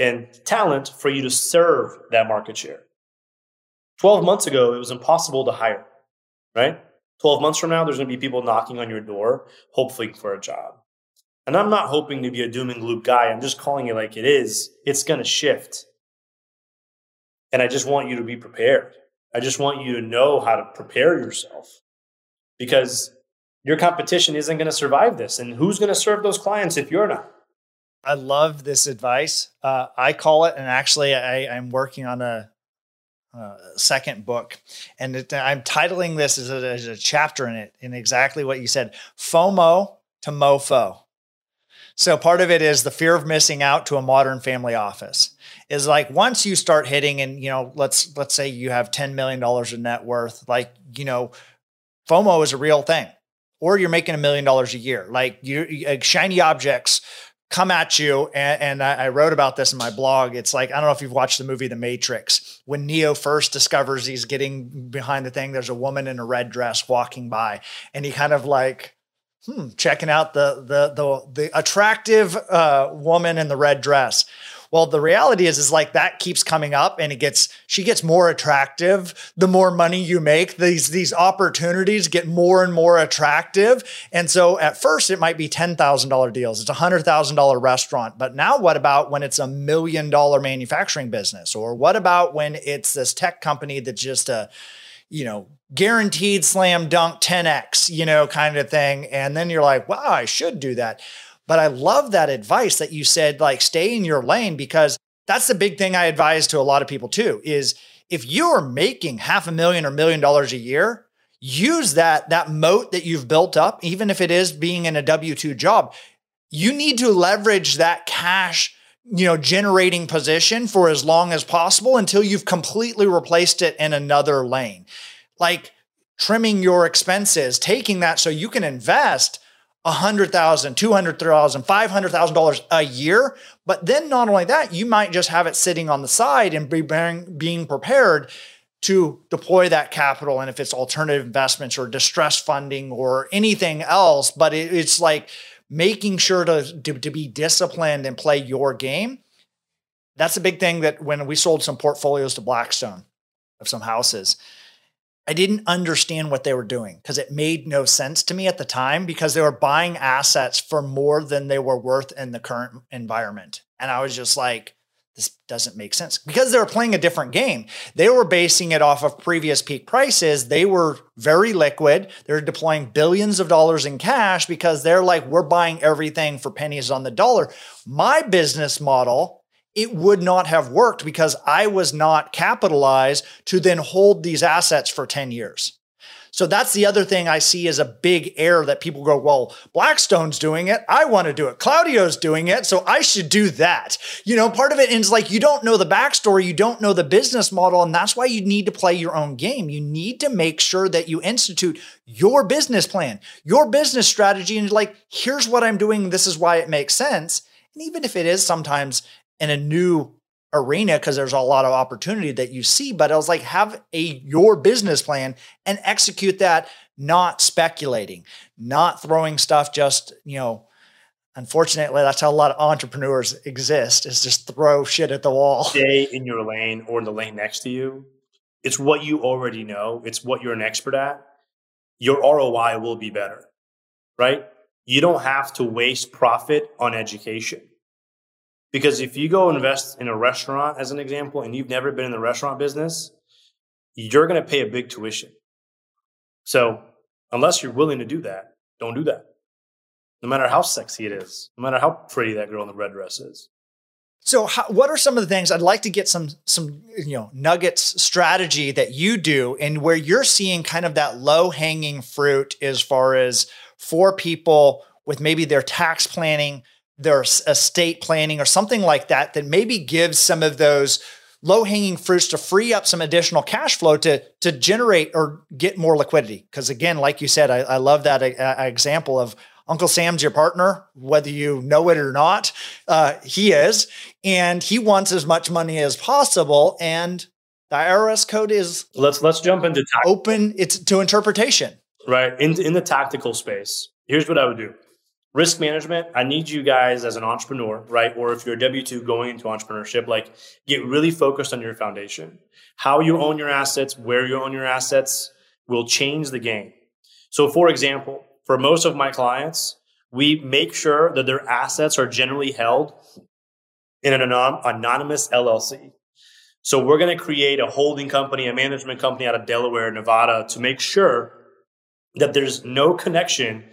and talent for you to serve that market share. 12 months ago, it was impossible to hire, right? 12 months from now, there's going to be people knocking on your door, hopefully for a job. And I'm not hoping to be a doom and gloom guy. I'm just calling it like it is. It's going to shift. And I just want you to be prepared. I just want you to know how to prepare yourself because your competition isn't going to survive this. And who's going to serve those clients if you're not?
I love this advice. Uh, I call it, and actually, I, am working on a, a, second book, and it, I'm titling this as a, as a chapter in it, in exactly what you said FOMO to MOFO. So part of it is the fear of missing out to a modern family office. Is like once you start hitting, and you know, let's let's say you have ten million dollars in net worth, like you know, FOMO is a real thing or you're making a million dollars a year. Like you, shiny objects come at you. And, and I, I, wrote about this in my blog. It's like, I don't know if you've watched the movie The Matrix. When Neo first discovers he's getting behind the thing, there's a woman in a red dress walking by, and he kind of like, hmm, checking out the the the, the attractive uh, woman in the red dress. Well, the reality is, is like that keeps coming up and it gets, she gets more attractive. The more money you make, these, these opportunities get more and more attractive. And so at first it might be $10,000 deals. It's a $100,000 restaurant. But now what about when it's a million dollar manufacturing business? Or what about when it's this tech company that's just a, you know, guaranteed slam dunk 10x, you know, kind of thing. And then you're like, wow, I should do that. But I love that advice that you said, like, stay in your lane, because that's the big thing I advise to a lot of people too is if you are making half a million or million dollars a year, use that, that moat that you've built up, even if it is being in a W 2 job. You need to leverage that cash you know generating position for as long as possible until you've completely replaced it in another lane like trimming your expenses taking that so you can invest $100,000, $200,000, $500,000 a year. But then not only that, you might just have it sitting on the side and be being prepared to deploy that capital. And if it's alternative investments or distress funding or anything else, but it's like making sure to, to, to be disciplined and play your game. That's a big thing that when we sold some portfolios to Blackstone of some houses, I didn't understand what they were doing because it made no sense to me at the time because they were buying assets for more than they were worth in the current environment. And I was just like, this doesn't make sense because they were playing a different game. They were basing it off of previous peak prices. They were very liquid. They're deploying billions of dollars in cash because they're like, we're buying everything for pennies on the dollar. My business model it would not have worked because I was not capitalized to then hold these assets for 10 years. So that's the other thing I see as a big error that people go, well, Blackstone's doing it. I want to do it. Claudio's doing it. So I should do that. You know, part of it is like you don't know the backstory, you don't know the business model. And that's why you need to play your own game. You need to make sure that you institute your business plan, your business strategy, and like, here's what I'm doing. This is why it makes sense. And even if it is sometimes in a new arena because there's a lot of opportunity that you see but i was like have a your business plan and execute that not speculating not throwing stuff just you know unfortunately that's how a lot of entrepreneurs exist is just throw shit at the wall. [LAUGHS]
Stay in your lane or the lane next to you. It's what you already know. It's what you're an expert at. Your roi will be better right? You don't have to waste profit on education because if you go invest in a restaurant, as an example, and you've never been in the restaurant business, you're going to pay a big tuition. So, unless you're willing to do that, don't do that. No matter how sexy it is, no matter how pretty that girl in the red dress is.
So, how, what are some of the things I'd like to get some some you know nuggets strategy that you do, and where you're seeing kind of that low hanging fruit as far as for people with maybe their tax planning their estate planning or something like that that maybe gives some of those low hanging fruits to free up some additional cash flow to to generate or get more liquidity. Because again, like you said, I, I love that uh, example of Uncle Sam's your partner, whether you know it or not. Uh, he is, and he wants as much money as possible. And the IRS code is
let's let's jump into
open. It's to interpretation.
Right in in the tactical space. Here's what I would do risk management i need you guys as an entrepreneur right? Or if you're a w2 going into entrepreneurship like get really focused on your foundation. How you own your assets where you own your assets will change the game. So for example for most of my clients we make sure that their assets are generally held in an anonymous llc so we're going to create a holding company a management company out of delaware nevada to make sure that there's no connection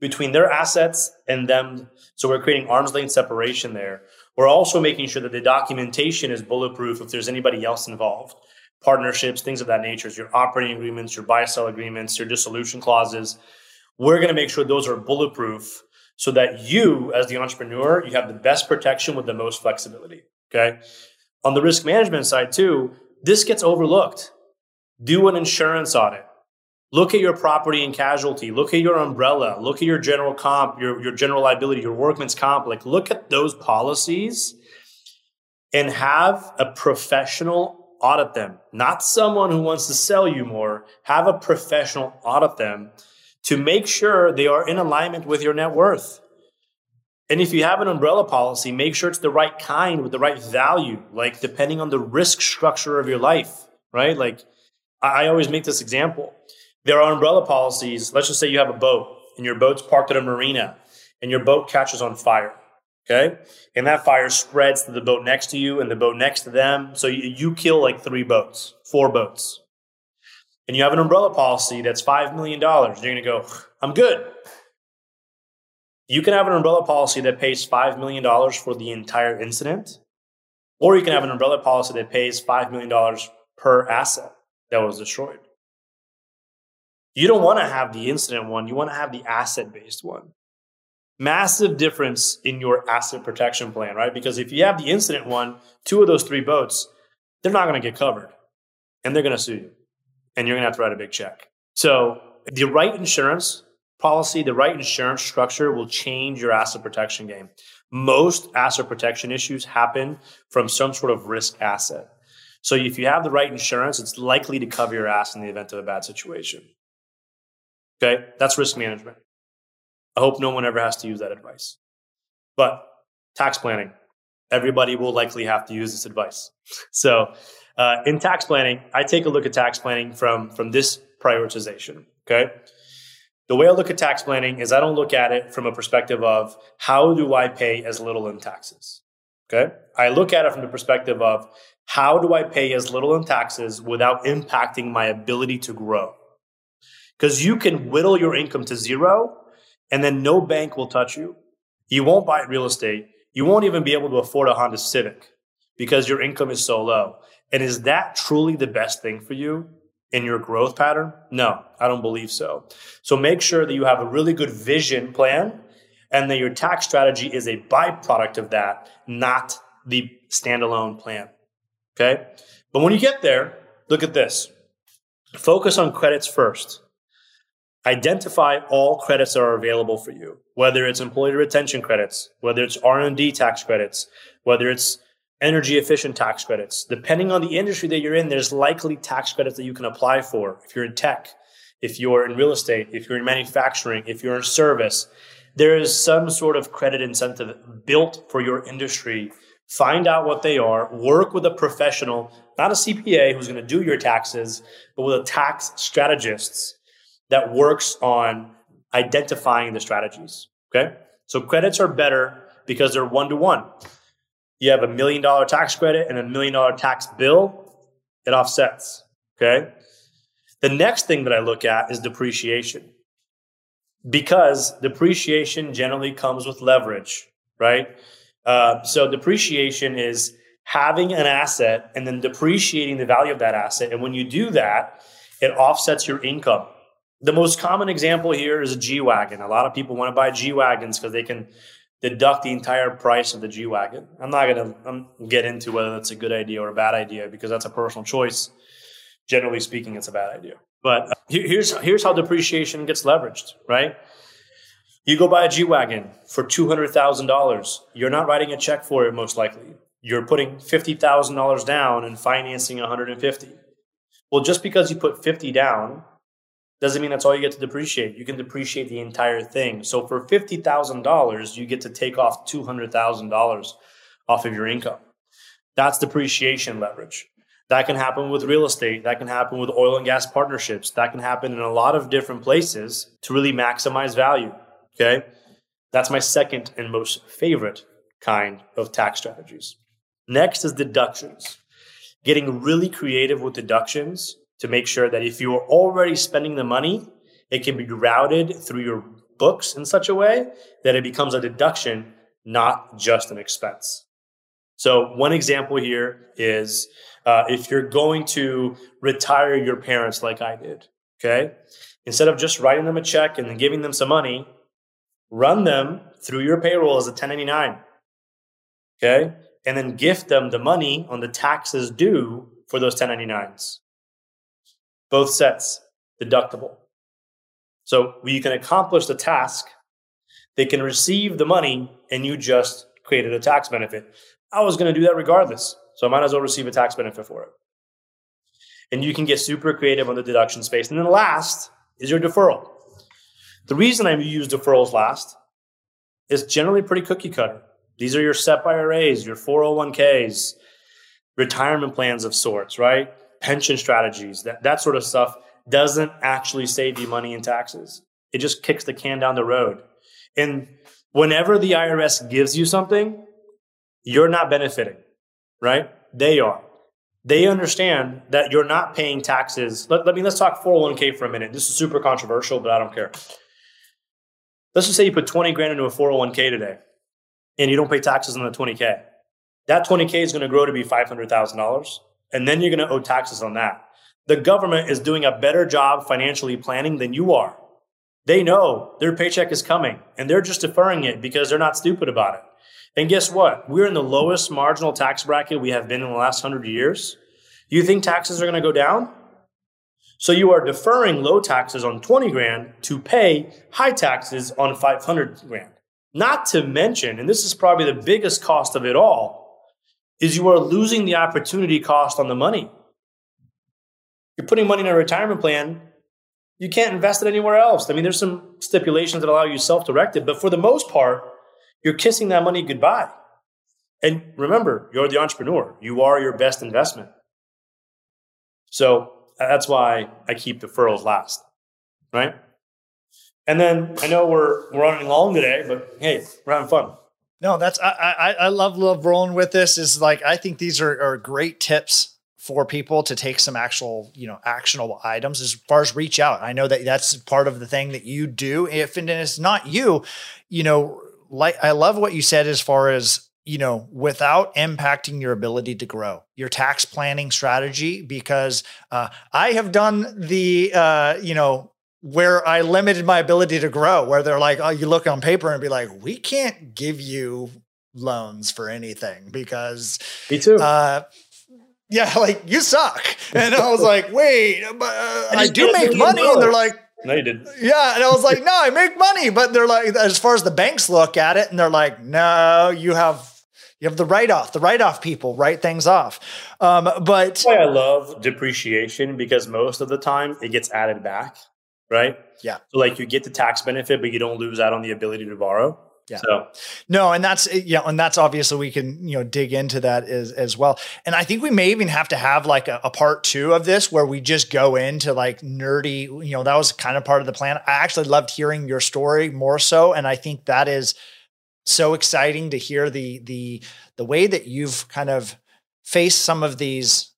between their assets and them. So we're creating arm's length separation there. We're also making sure that the documentation is bulletproof if there's anybody else involved. Partnerships, things of that nature, your operating agreements, your buy sell agreements, your dissolution clauses. We're going to make sure those are bulletproof so that you, as the entrepreneur, you have the best protection with the most flexibility. Okay. On the risk management side, too, this gets overlooked. Do an insurance audit Look at your property and casualty. Look at your umbrella. Look at your general comp, your, your general liability, your workman's comp. Like, look at those policies and have a professional audit them. Not someone who wants to sell you more. Have a professional audit them to make sure they are in alignment with your net worth. And if you have an umbrella policy, make sure it's the right kind with the right value, like depending on the risk structure of your life, right? Like, I always make this example there are umbrella policies. Let's just say you have a boat and your boat's parked at a marina and your boat catches on fire. Okay. And that fire spreads to the boat next to you and the boat next to them. So you, you kill like three boats, four boats. And you have an umbrella policy that's $5 million. You're going to go, I'm good. You can have an umbrella policy that pays $5 million for the entire incident, or you can have an umbrella policy that pays $5 million per asset that was destroyed. You don't want to have the incident one, you want to have the asset based one. Massive difference in your asset protection plan, right? Because if you have the incident one, two of those three boats, they're not going to get covered and they're going to sue you and you're going to have to write a big check. So, the right insurance policy, the right insurance structure will change your asset protection game. Most asset protection issues happen from some sort of risk asset. So, if you have the right insurance, it's likely to cover your ass in the event of a bad situation. Okay, that's risk management. I hope no one ever has to use that advice. But tax planning, everybody will likely have to use this advice. [LAUGHS] So, uh, in tax planning, I take a look at tax planning from from this prioritization. Okay, the way I look at tax planning is I don't look at it from a perspective of how do I pay as little in taxes. Okay, I look at it from the perspective of how do I pay as little in taxes without impacting my ability to grow because you can whittle your income to zero and then no bank will touch you. You won't buy real estate. You won't even be able to afford a Honda Civic. because your income is so low. And is that truly the best thing for you in your growth pattern? No, I don't believe so. So make sure that you have a really good vision plan and that your tax strategy is a byproduct of that, not the standalone plan. Okay. But when you get there, look at this. Focus on credits first. Identify all credits that are available for you, whether it's employee retention credits, whether it's R&D tax credits, whether it's energy efficient tax credits. Depending on the industry that you're in, there's likely tax credits that you can apply for. If you're in tech, if you're in real estate, if you're in manufacturing, if you're in service, there is some sort of credit incentive built for your industry. Find out what they are, work with a professional, not a CPA who's going to do your taxes, but with a tax strategist that works on identifying the strategies. Okay. So credits are better because they're one to one. You have a million dollar tax credit and a million dollar tax bill, it offsets. Okay. The next thing that I look at is depreciation because depreciation generally comes with leverage, right? Uh, so depreciation is having an asset and then depreciating the value of that asset. And when you do that, it offsets your income. The most common example here is a G Wagon. A lot of people want to buy G Wagons because they can deduct the entire price of the G Wagon. I'm not going to get into whether that's a good idea or a bad idea because that's a personal choice. Generally speaking, it's a bad idea. But uh, here's here's how depreciation gets leveraged, right? You go buy a G wagon for two hundred thousand dollars. You're not writing a check for it, most likely. You're putting fifty thousand dollars down and financing one hundred and fifty. Well, just because you put fifty down doesn't mean that's all you get to depreciate. You can depreciate the entire thing. So for fifty thousand dollars, you get to take off two hundred thousand dollars off of your income. That's depreciation leverage. That can happen with real estate. That can happen with oil and gas partnerships. That can happen in a lot of different places to really maximize value. Okay. That's my second and most favorite kind of tax strategies. Next is deductions. Getting really creative with deductions to make sure that if you are already spending the money, it can be routed through your books in such a way that it becomes a deduction, not just an expense. So, one example here is uh, if you're going to retire your parents like I did, okay? Instead of just writing them a check and then giving them some money, run them through your payroll as a 1099, okay? And then gift them the money on the taxes due for those 1099s. Both sets, deductible. So you can accomplish the task, they can receive the money, and you just created a tax benefit. I was going to do that regardless. So I might as well receive a tax benefit for it. And you can get super creative on the deduction space. And then last is your deferral. The reason I use deferrals last is generally pretty cookie cutter. These are your SEP IRAs, your 401ks, retirement plans of sorts, right? Pension strategies, that, that sort of stuff doesn't actually save you money in taxes. It just kicks the can down the road. And whenever the IRS gives you something, you're not benefiting right? They are. They understand that you're not paying taxes. Let, let me let's talk 401k for a minute. This is super controversial, but I don't care. Let's just say you put 20 grand into a 401k today and you don't pay taxes on the 20k. That 20k is going to grow to be $500,000 and then you're going to owe taxes on that. The government is doing a better job financially planning than you are. They know their paycheck is coming and they're just deferring it because they're not stupid about it. And guess what? We're in the lowest marginal tax bracket we have been in the last hundred years. You think taxes are going to go down? So you are deferring low taxes on 20 grand to pay high taxes on 500 grand. Not to mention, and this is probably the biggest cost of it all, is you are losing the opportunity cost on the money. You're putting money in a retirement plan, you can't invest it anywhere else. I mean, there's some stipulations that allow you self directed, but for the most part, you're kissing that money goodbye. And remember, you're the entrepreneur. You are your best investment. So that's why I keep deferrals last, right? And then I know we're, we're running long today, but hey, we're having fun.
No, that's I, I I love love rolling with this. Is like I think these are, are great tips for people to take some actual you know actionable items as far as reach out. I know that that's part of the thing that you do. If and it's not you, you know like I love what you said as far as you know, without impacting your ability to grow, your tax planning strategy, because uh, I have done the, uh, you know, where I limited my ability to grow, where they're like, oh, you look on paper and be like, we can't give you loans for anything because.
Me too. Uh,
yeah, [LAUGHS] like you suck. And I was like, wait, but uh, [LAUGHS] I, I do make money. And they're like,
no, you didn't.
Yeah. And I was like, [LAUGHS] no, I make money. But they're like, as far as the banks look at it, and they're like, no, you have you have the write off. The write off people write things off. Um, but
That's why I love depreciation because most of the time it gets added back, right?
Yeah.
So like you get the tax benefit, but you don't lose out on the ability to borrow.
Yeah. So no, and that's yeah, and that's obviously we can you know dig into that as as well. And I think we may even have to have like a, a, part two of this where we just go into like nerdy. You know, that was kind of part of the plan. I actually loved hearing your story more so, and I think that is so exciting to hear the the the way that you've kind of faced some of these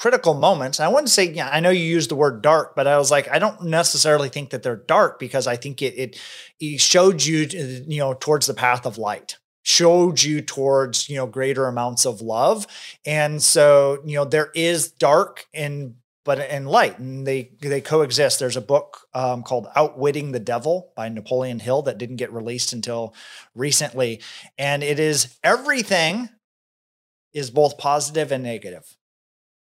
critical moments. I wouldn't say, yeah, I know you used the word dark, but I was like, I don't necessarily think that they're dark because I think it it, it showed you, you know, towards the path of light showed you towards you know greater amounts of love. And so you know there is dark and but in light and they they coexist. There's a book um, called outwitting the devil by napoleon hill that didn't get released until recently. And it is everything is both positive and negative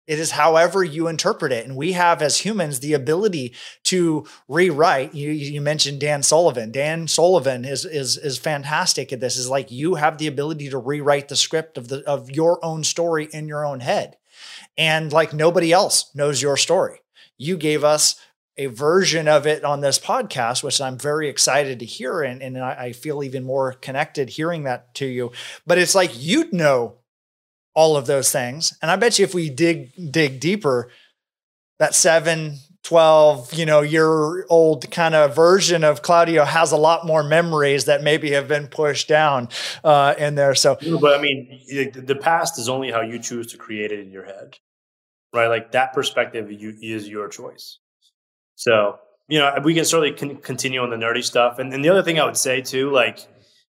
it is however you interpret it. And we have, as humans, the ability to rewrite. You, you mentioned Dan Sullivan. Dan Sullivan is, is, is fantastic at this. Is like you have the ability to rewrite the script of, the, of your own story in your own head. And like nobody else knows your story. You gave us a version of it on this podcast, which I'm very excited to hear. And, and I, I feel even more connected hearing that to you. But it's like you know all of those things. And I bet you if we dig dig deeper, that seven, 12, you know, year old kind of version of Claudio has a lot more memories that maybe have been pushed down uh, in there. So,
but I mean, the past is only how you choose to create it in your head, right? Like that perspective you, is your choice. So, you know, we can certainly con- continue on the nerdy stuff. And, and the other thing I would say too, like,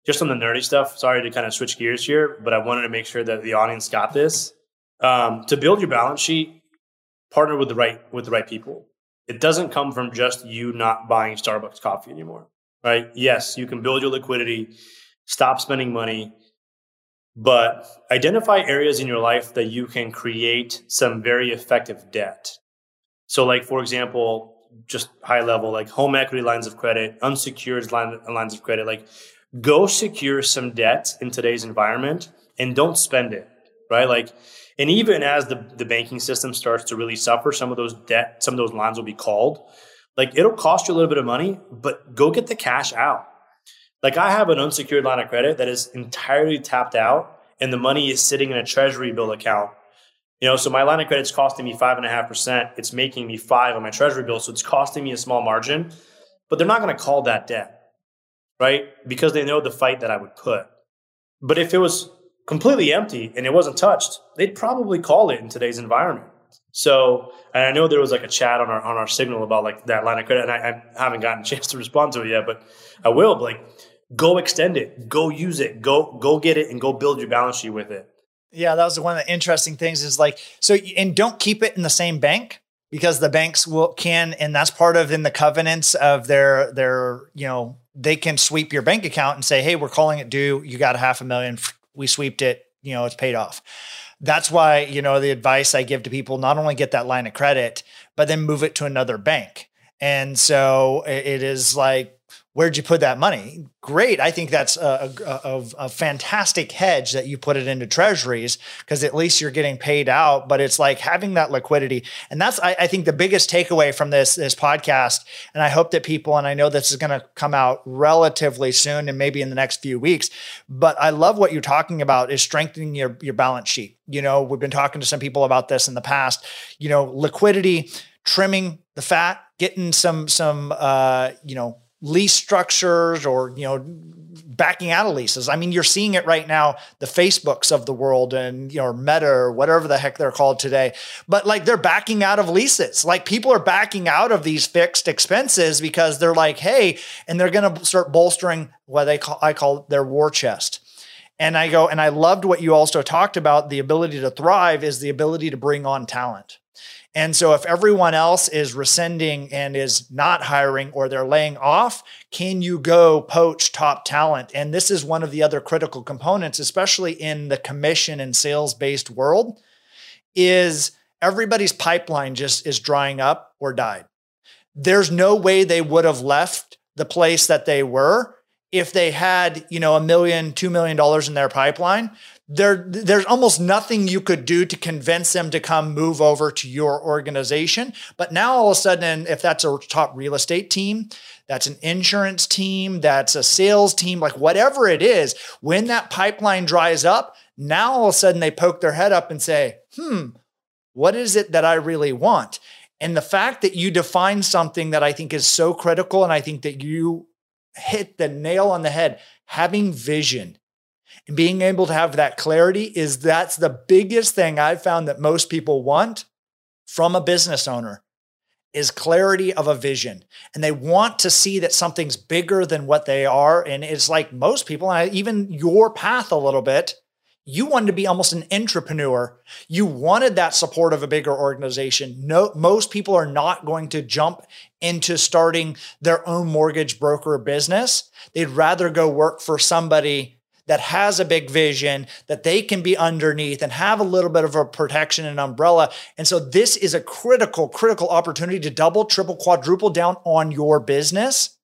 just on the nerdy stuff, sorry to kind of switch gears here, but I wanted to make sure that the audience got this. Um, to build your balance sheet, partner with the right with the right people. It doesn't come from just you not buying Starbucks coffee anymore, right? Yes, you can build your liquidity, stop spending money, but identify areas in your life that you can create some very effective debt. So, like for example, just high level, like home equity lines of credit, unsecured line, lines of credit, like go secure some debt in today's environment and don't spend it, right? Like, and even as the, the banking system starts to really suffer, some of those debt, some of those lines will be called. Like, it'll cost you a little bit of money, but go get the cash out. Like, I have an unsecured line of credit that is entirely tapped out, and the money is sitting in a treasury bill account. You know, so my line of credit is costing me five and a half percent. It's making me five on my treasury bill. So it's costing me a small margin, but they're not going to call that debt right? Because they know the fight that I would put. But if it was completely empty and it wasn't touched, they'd probably call it in today's environment. So, and I know there was like a chat on our on our signal about like that line of credit, and I, I haven't gotten a [LAUGHS] chance to respond to it yet, but I will. But like, go extend it, go use it, go go get it, and go build your balance sheet with it.
Yeah, that was one of the interesting things. Is like so, and don't keep it in the same bank because the banks will can, and that's part of in the covenants of their their you know they can sweep your bank account and say, hey, we're calling it due. You got a half a million. We sweeped it. You know, it's paid off. That's why, you know, the advice I give to people not only get that line of credit, but then move it to another bank. And so it is like where'd you put that money? Great. I think that's a, a, a, fantastic hedge that you put it into treasuries because at least you're getting paid out. But it's like having that liquidity. And that's, I, I, think, the biggest takeaway from this, this podcast. And I hope that people, and I know this is going to come out relatively soon and maybe in the next few weeks, but I love what you're talking about is strengthening your, your balance sheet. You know, we've been talking to some people about this in the past, you know, liquidity, trimming the fat, getting some, some, uh, you know, lease structures or you know backing out of leases. I mean, you're seeing it right now, the Facebooks of the world and you know Meta or whatever the heck they're called today. But like they're backing out of leases. Like people are backing out of these fixed expenses because they're like, hey, and they're going to start bolstering what they call I call their war chest. And I go, and I loved what you also talked about the ability to thrive is the ability to bring on talent. And so, if everyone else is rescinding and is not hiring or they're laying off, can you go poach top talent? And this is one of the other critical components, especially in the commission and sales based world, is everybody's pipeline just is drying up or died. There's no way they would have left the place that they were if they had, you know, a million, two million dollars in their pipeline, there, there's almost nothing you could do to convince them to come move over to your organization. But now all of a sudden, if that's a top real estate team, that's an insurance team, that's a sales team, like whatever it is, when that pipeline dries up, now all of a sudden they poke their head up and say, hmm, what is it that I really want? And the fact that you define something that I think is so critical, and I think that you hit the nail on the head. Having vision and being able to have that clarity is that's the biggest thing I've found that most people want from a business owner is clarity of a vision. And they want to see that something's bigger than what they are. And it's like most people, and even your path a little bit, you wanted to be almost an entrepreneur. You wanted that support of a bigger organization. No, most people are not going to jump into starting their own mortgage broker business. They'd rather go work for somebody that has a big vision that they can be underneath and have a little bit of a protection and umbrella. And so this is a critical, critical opportunity to double, triple, quadruple down on your business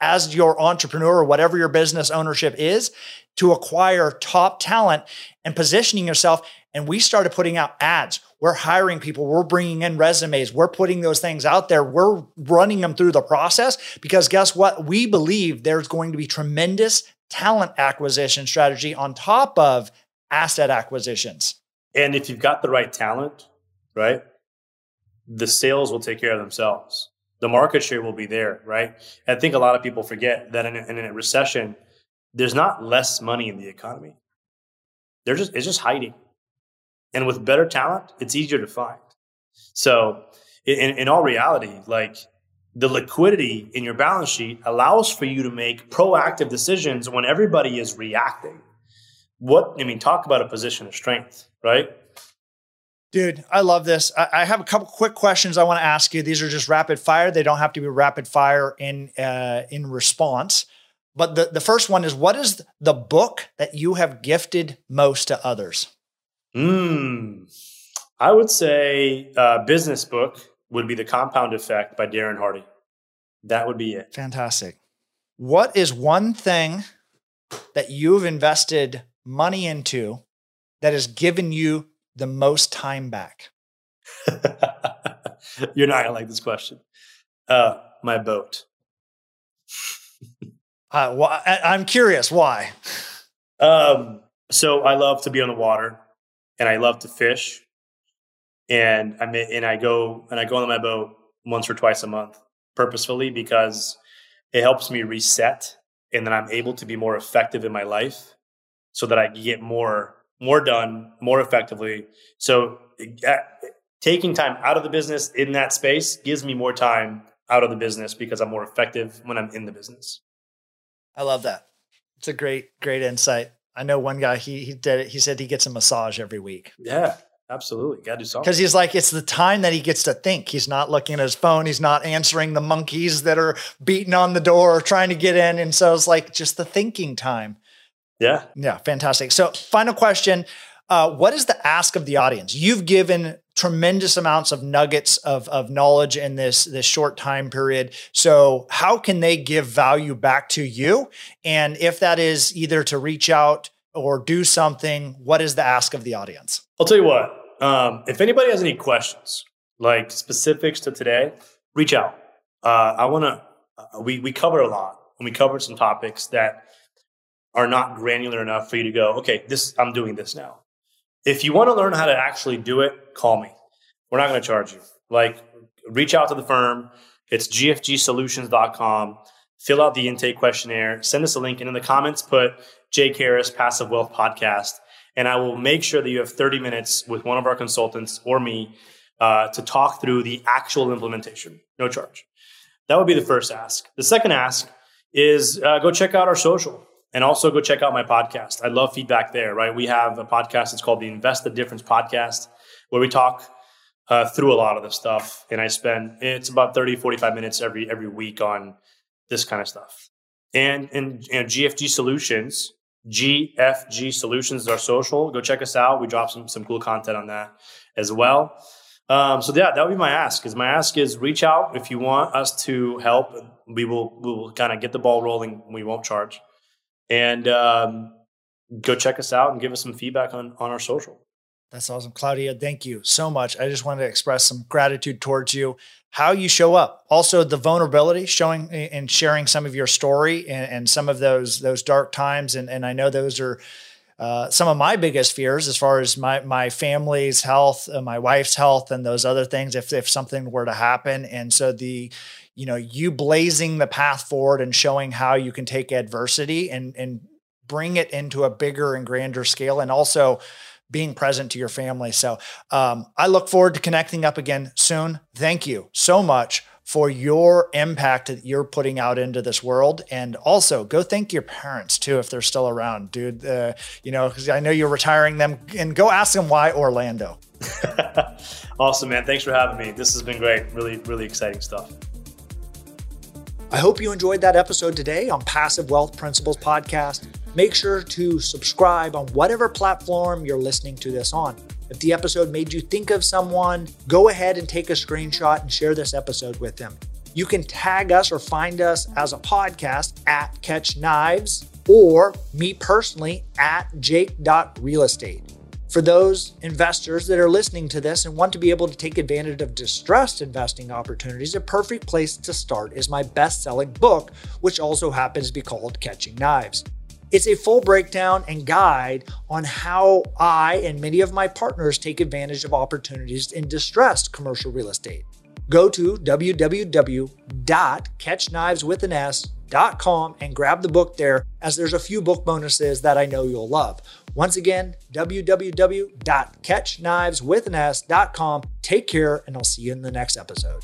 as your entrepreneur or whatever your business ownership is to acquire top talent and positioning yourself. And we started putting out ads. We're hiring people. We're bringing in resumes. We're putting those things out there. We're running them through the process because guess what? We believe there's going to be tremendous talent acquisition strategy on top of asset acquisitions.
And if you've got the right talent, right, the sales will take care of themselves. The market share will be there, right? I think a lot of people forget that in a, in a recession, there's not less money in the economy. They're just it's just hiding. And with better talent, it's easier to find. So in, in all reality, like the liquidity in your balance sheet allows for you to make proactive decisions when everybody is reacting. What I mean, talk about a position of strength, right?
Dude, I love this. I, have a couple quick questions I want to ask you. These are just rapid fire. They don't have to be rapid fire in uh, in response. But the, the first one is what is the book that you have gifted most to others?
Hmm. I would say uh, business book would be The Compound Effect by Darren Hardy. That would be it.
Fantastic. What is one thing that you've invested money into that has given you the most time back? [LAUGHS]
You're not to like this question. Uh, my boat. [LAUGHS]
Uh, well, I, am curious why.
Um, so I love to be on the water, and I love to fish, and I and I go and I go on my boat once or twice a month purposefully because it helps me reset, and then I'm able to be more effective in my life, so that I can get more more done more effectively. So uh, taking time out of the business in that space gives me more time out of the business because I'm more effective when I'm in the business.
I love that. It's a great, great insight. I know one guy, he, he did it. He said he gets a massage every week.
Yeah, absolutely. Got to do something.
Because he's like, it's the time that he gets to think. He's not looking at his phone. He's not answering the monkeys that are beating on the door or trying to get in. And so it's like just the thinking time.
Yeah.
Yeah. Fantastic. So, final question. Uh, what is the ask of the audience? You've given tremendous amounts of nuggets of, of knowledge in this, this short time period. So, how can they give value back to you? And if that is either to reach out or do something, what is the ask of the audience?
I'll tell you what. Um, if anybody has any questions, like specifics to today, reach out. Uh, I want to. Uh, we we cover a lot, and we covered some topics that are not granular enough for you to go. Okay, this I'm doing this now. If you want to learn how to actually do it, call me. We're not going to charge you. Like, reach out to the firm. It's gfgsolutions.com. Fill out the intake questionnaire. Send us a link. And in the comments, put Jake Harris Passive Wealth Podcast. And I will make sure that you have 30 minutes with one of our consultants or me uh, to talk through the actual implementation. No charge. That would be the first ask. The second ask is uh, go check out our social. And also go check out my podcast. I love feedback there, right? We have a podcast. It's called the Invest the Difference podcast, where we talk uh, through a lot of this stuff. And I spend, it's about 30, 45 minutes every, every week on this kind of stuff. And, and, and GFG Solutions, GFG Solutions is our social. Go check us out. We drop some, some cool content on that as well. Um, so yeah, that would be my ask. Is my ask is reach out if you want us to help. We will we will kind of get the ball rolling. We won't charge, and um, go check us out and give us some feedback on on our social.
That's awesome, Claudio, Thank you so much. I just wanted to express some gratitude towards you. How you show up, also the vulnerability, showing and sharing some of your story and, and some of those those dark times, and and I know those are uh, some of my biggest fears as far as my my family's health, uh, my wife's health, and those other things. If if something were to happen, and so the you know you blazing the path forward and showing how you can take adversity and and bring it into a bigger and grander scale, and also being present to your family. So um, I look forward to connecting up again soon. Thank you so much for your impact that you're putting out into this world. And also go thank your parents too, if they're still around, dude. Uh, you know, because I know you're retiring them and go ask them why Orlando. [LAUGHS]
awesome, man. Thanks for having me. This has been great. Really, really exciting stuff.
I hope you enjoyed that episode today on Passive Wealth Principles Podcast. Make sure to subscribe on whatever platform you're listening to this on. If the episode made you think of someone, go ahead and take a screenshot and share this episode with them. You can tag us or find us as a podcast at Catch Knives or me personally at jake.realestate. For those investors that are listening to this and want to be able to take advantage of distressed investing opportunities, a perfect place to start is my best selling book, which also happens to be called Catching Knives. It's a full breakdown and guide on how I and many of my partners take advantage of opportunities in distressed commercial real estate. Go to www.catchkniveswithanes.com and grab the book there, as there's a few book bonuses that I know you'll love. Once again, www.catchkniveswithanes.com. Take care, and I'll see you in the next episode.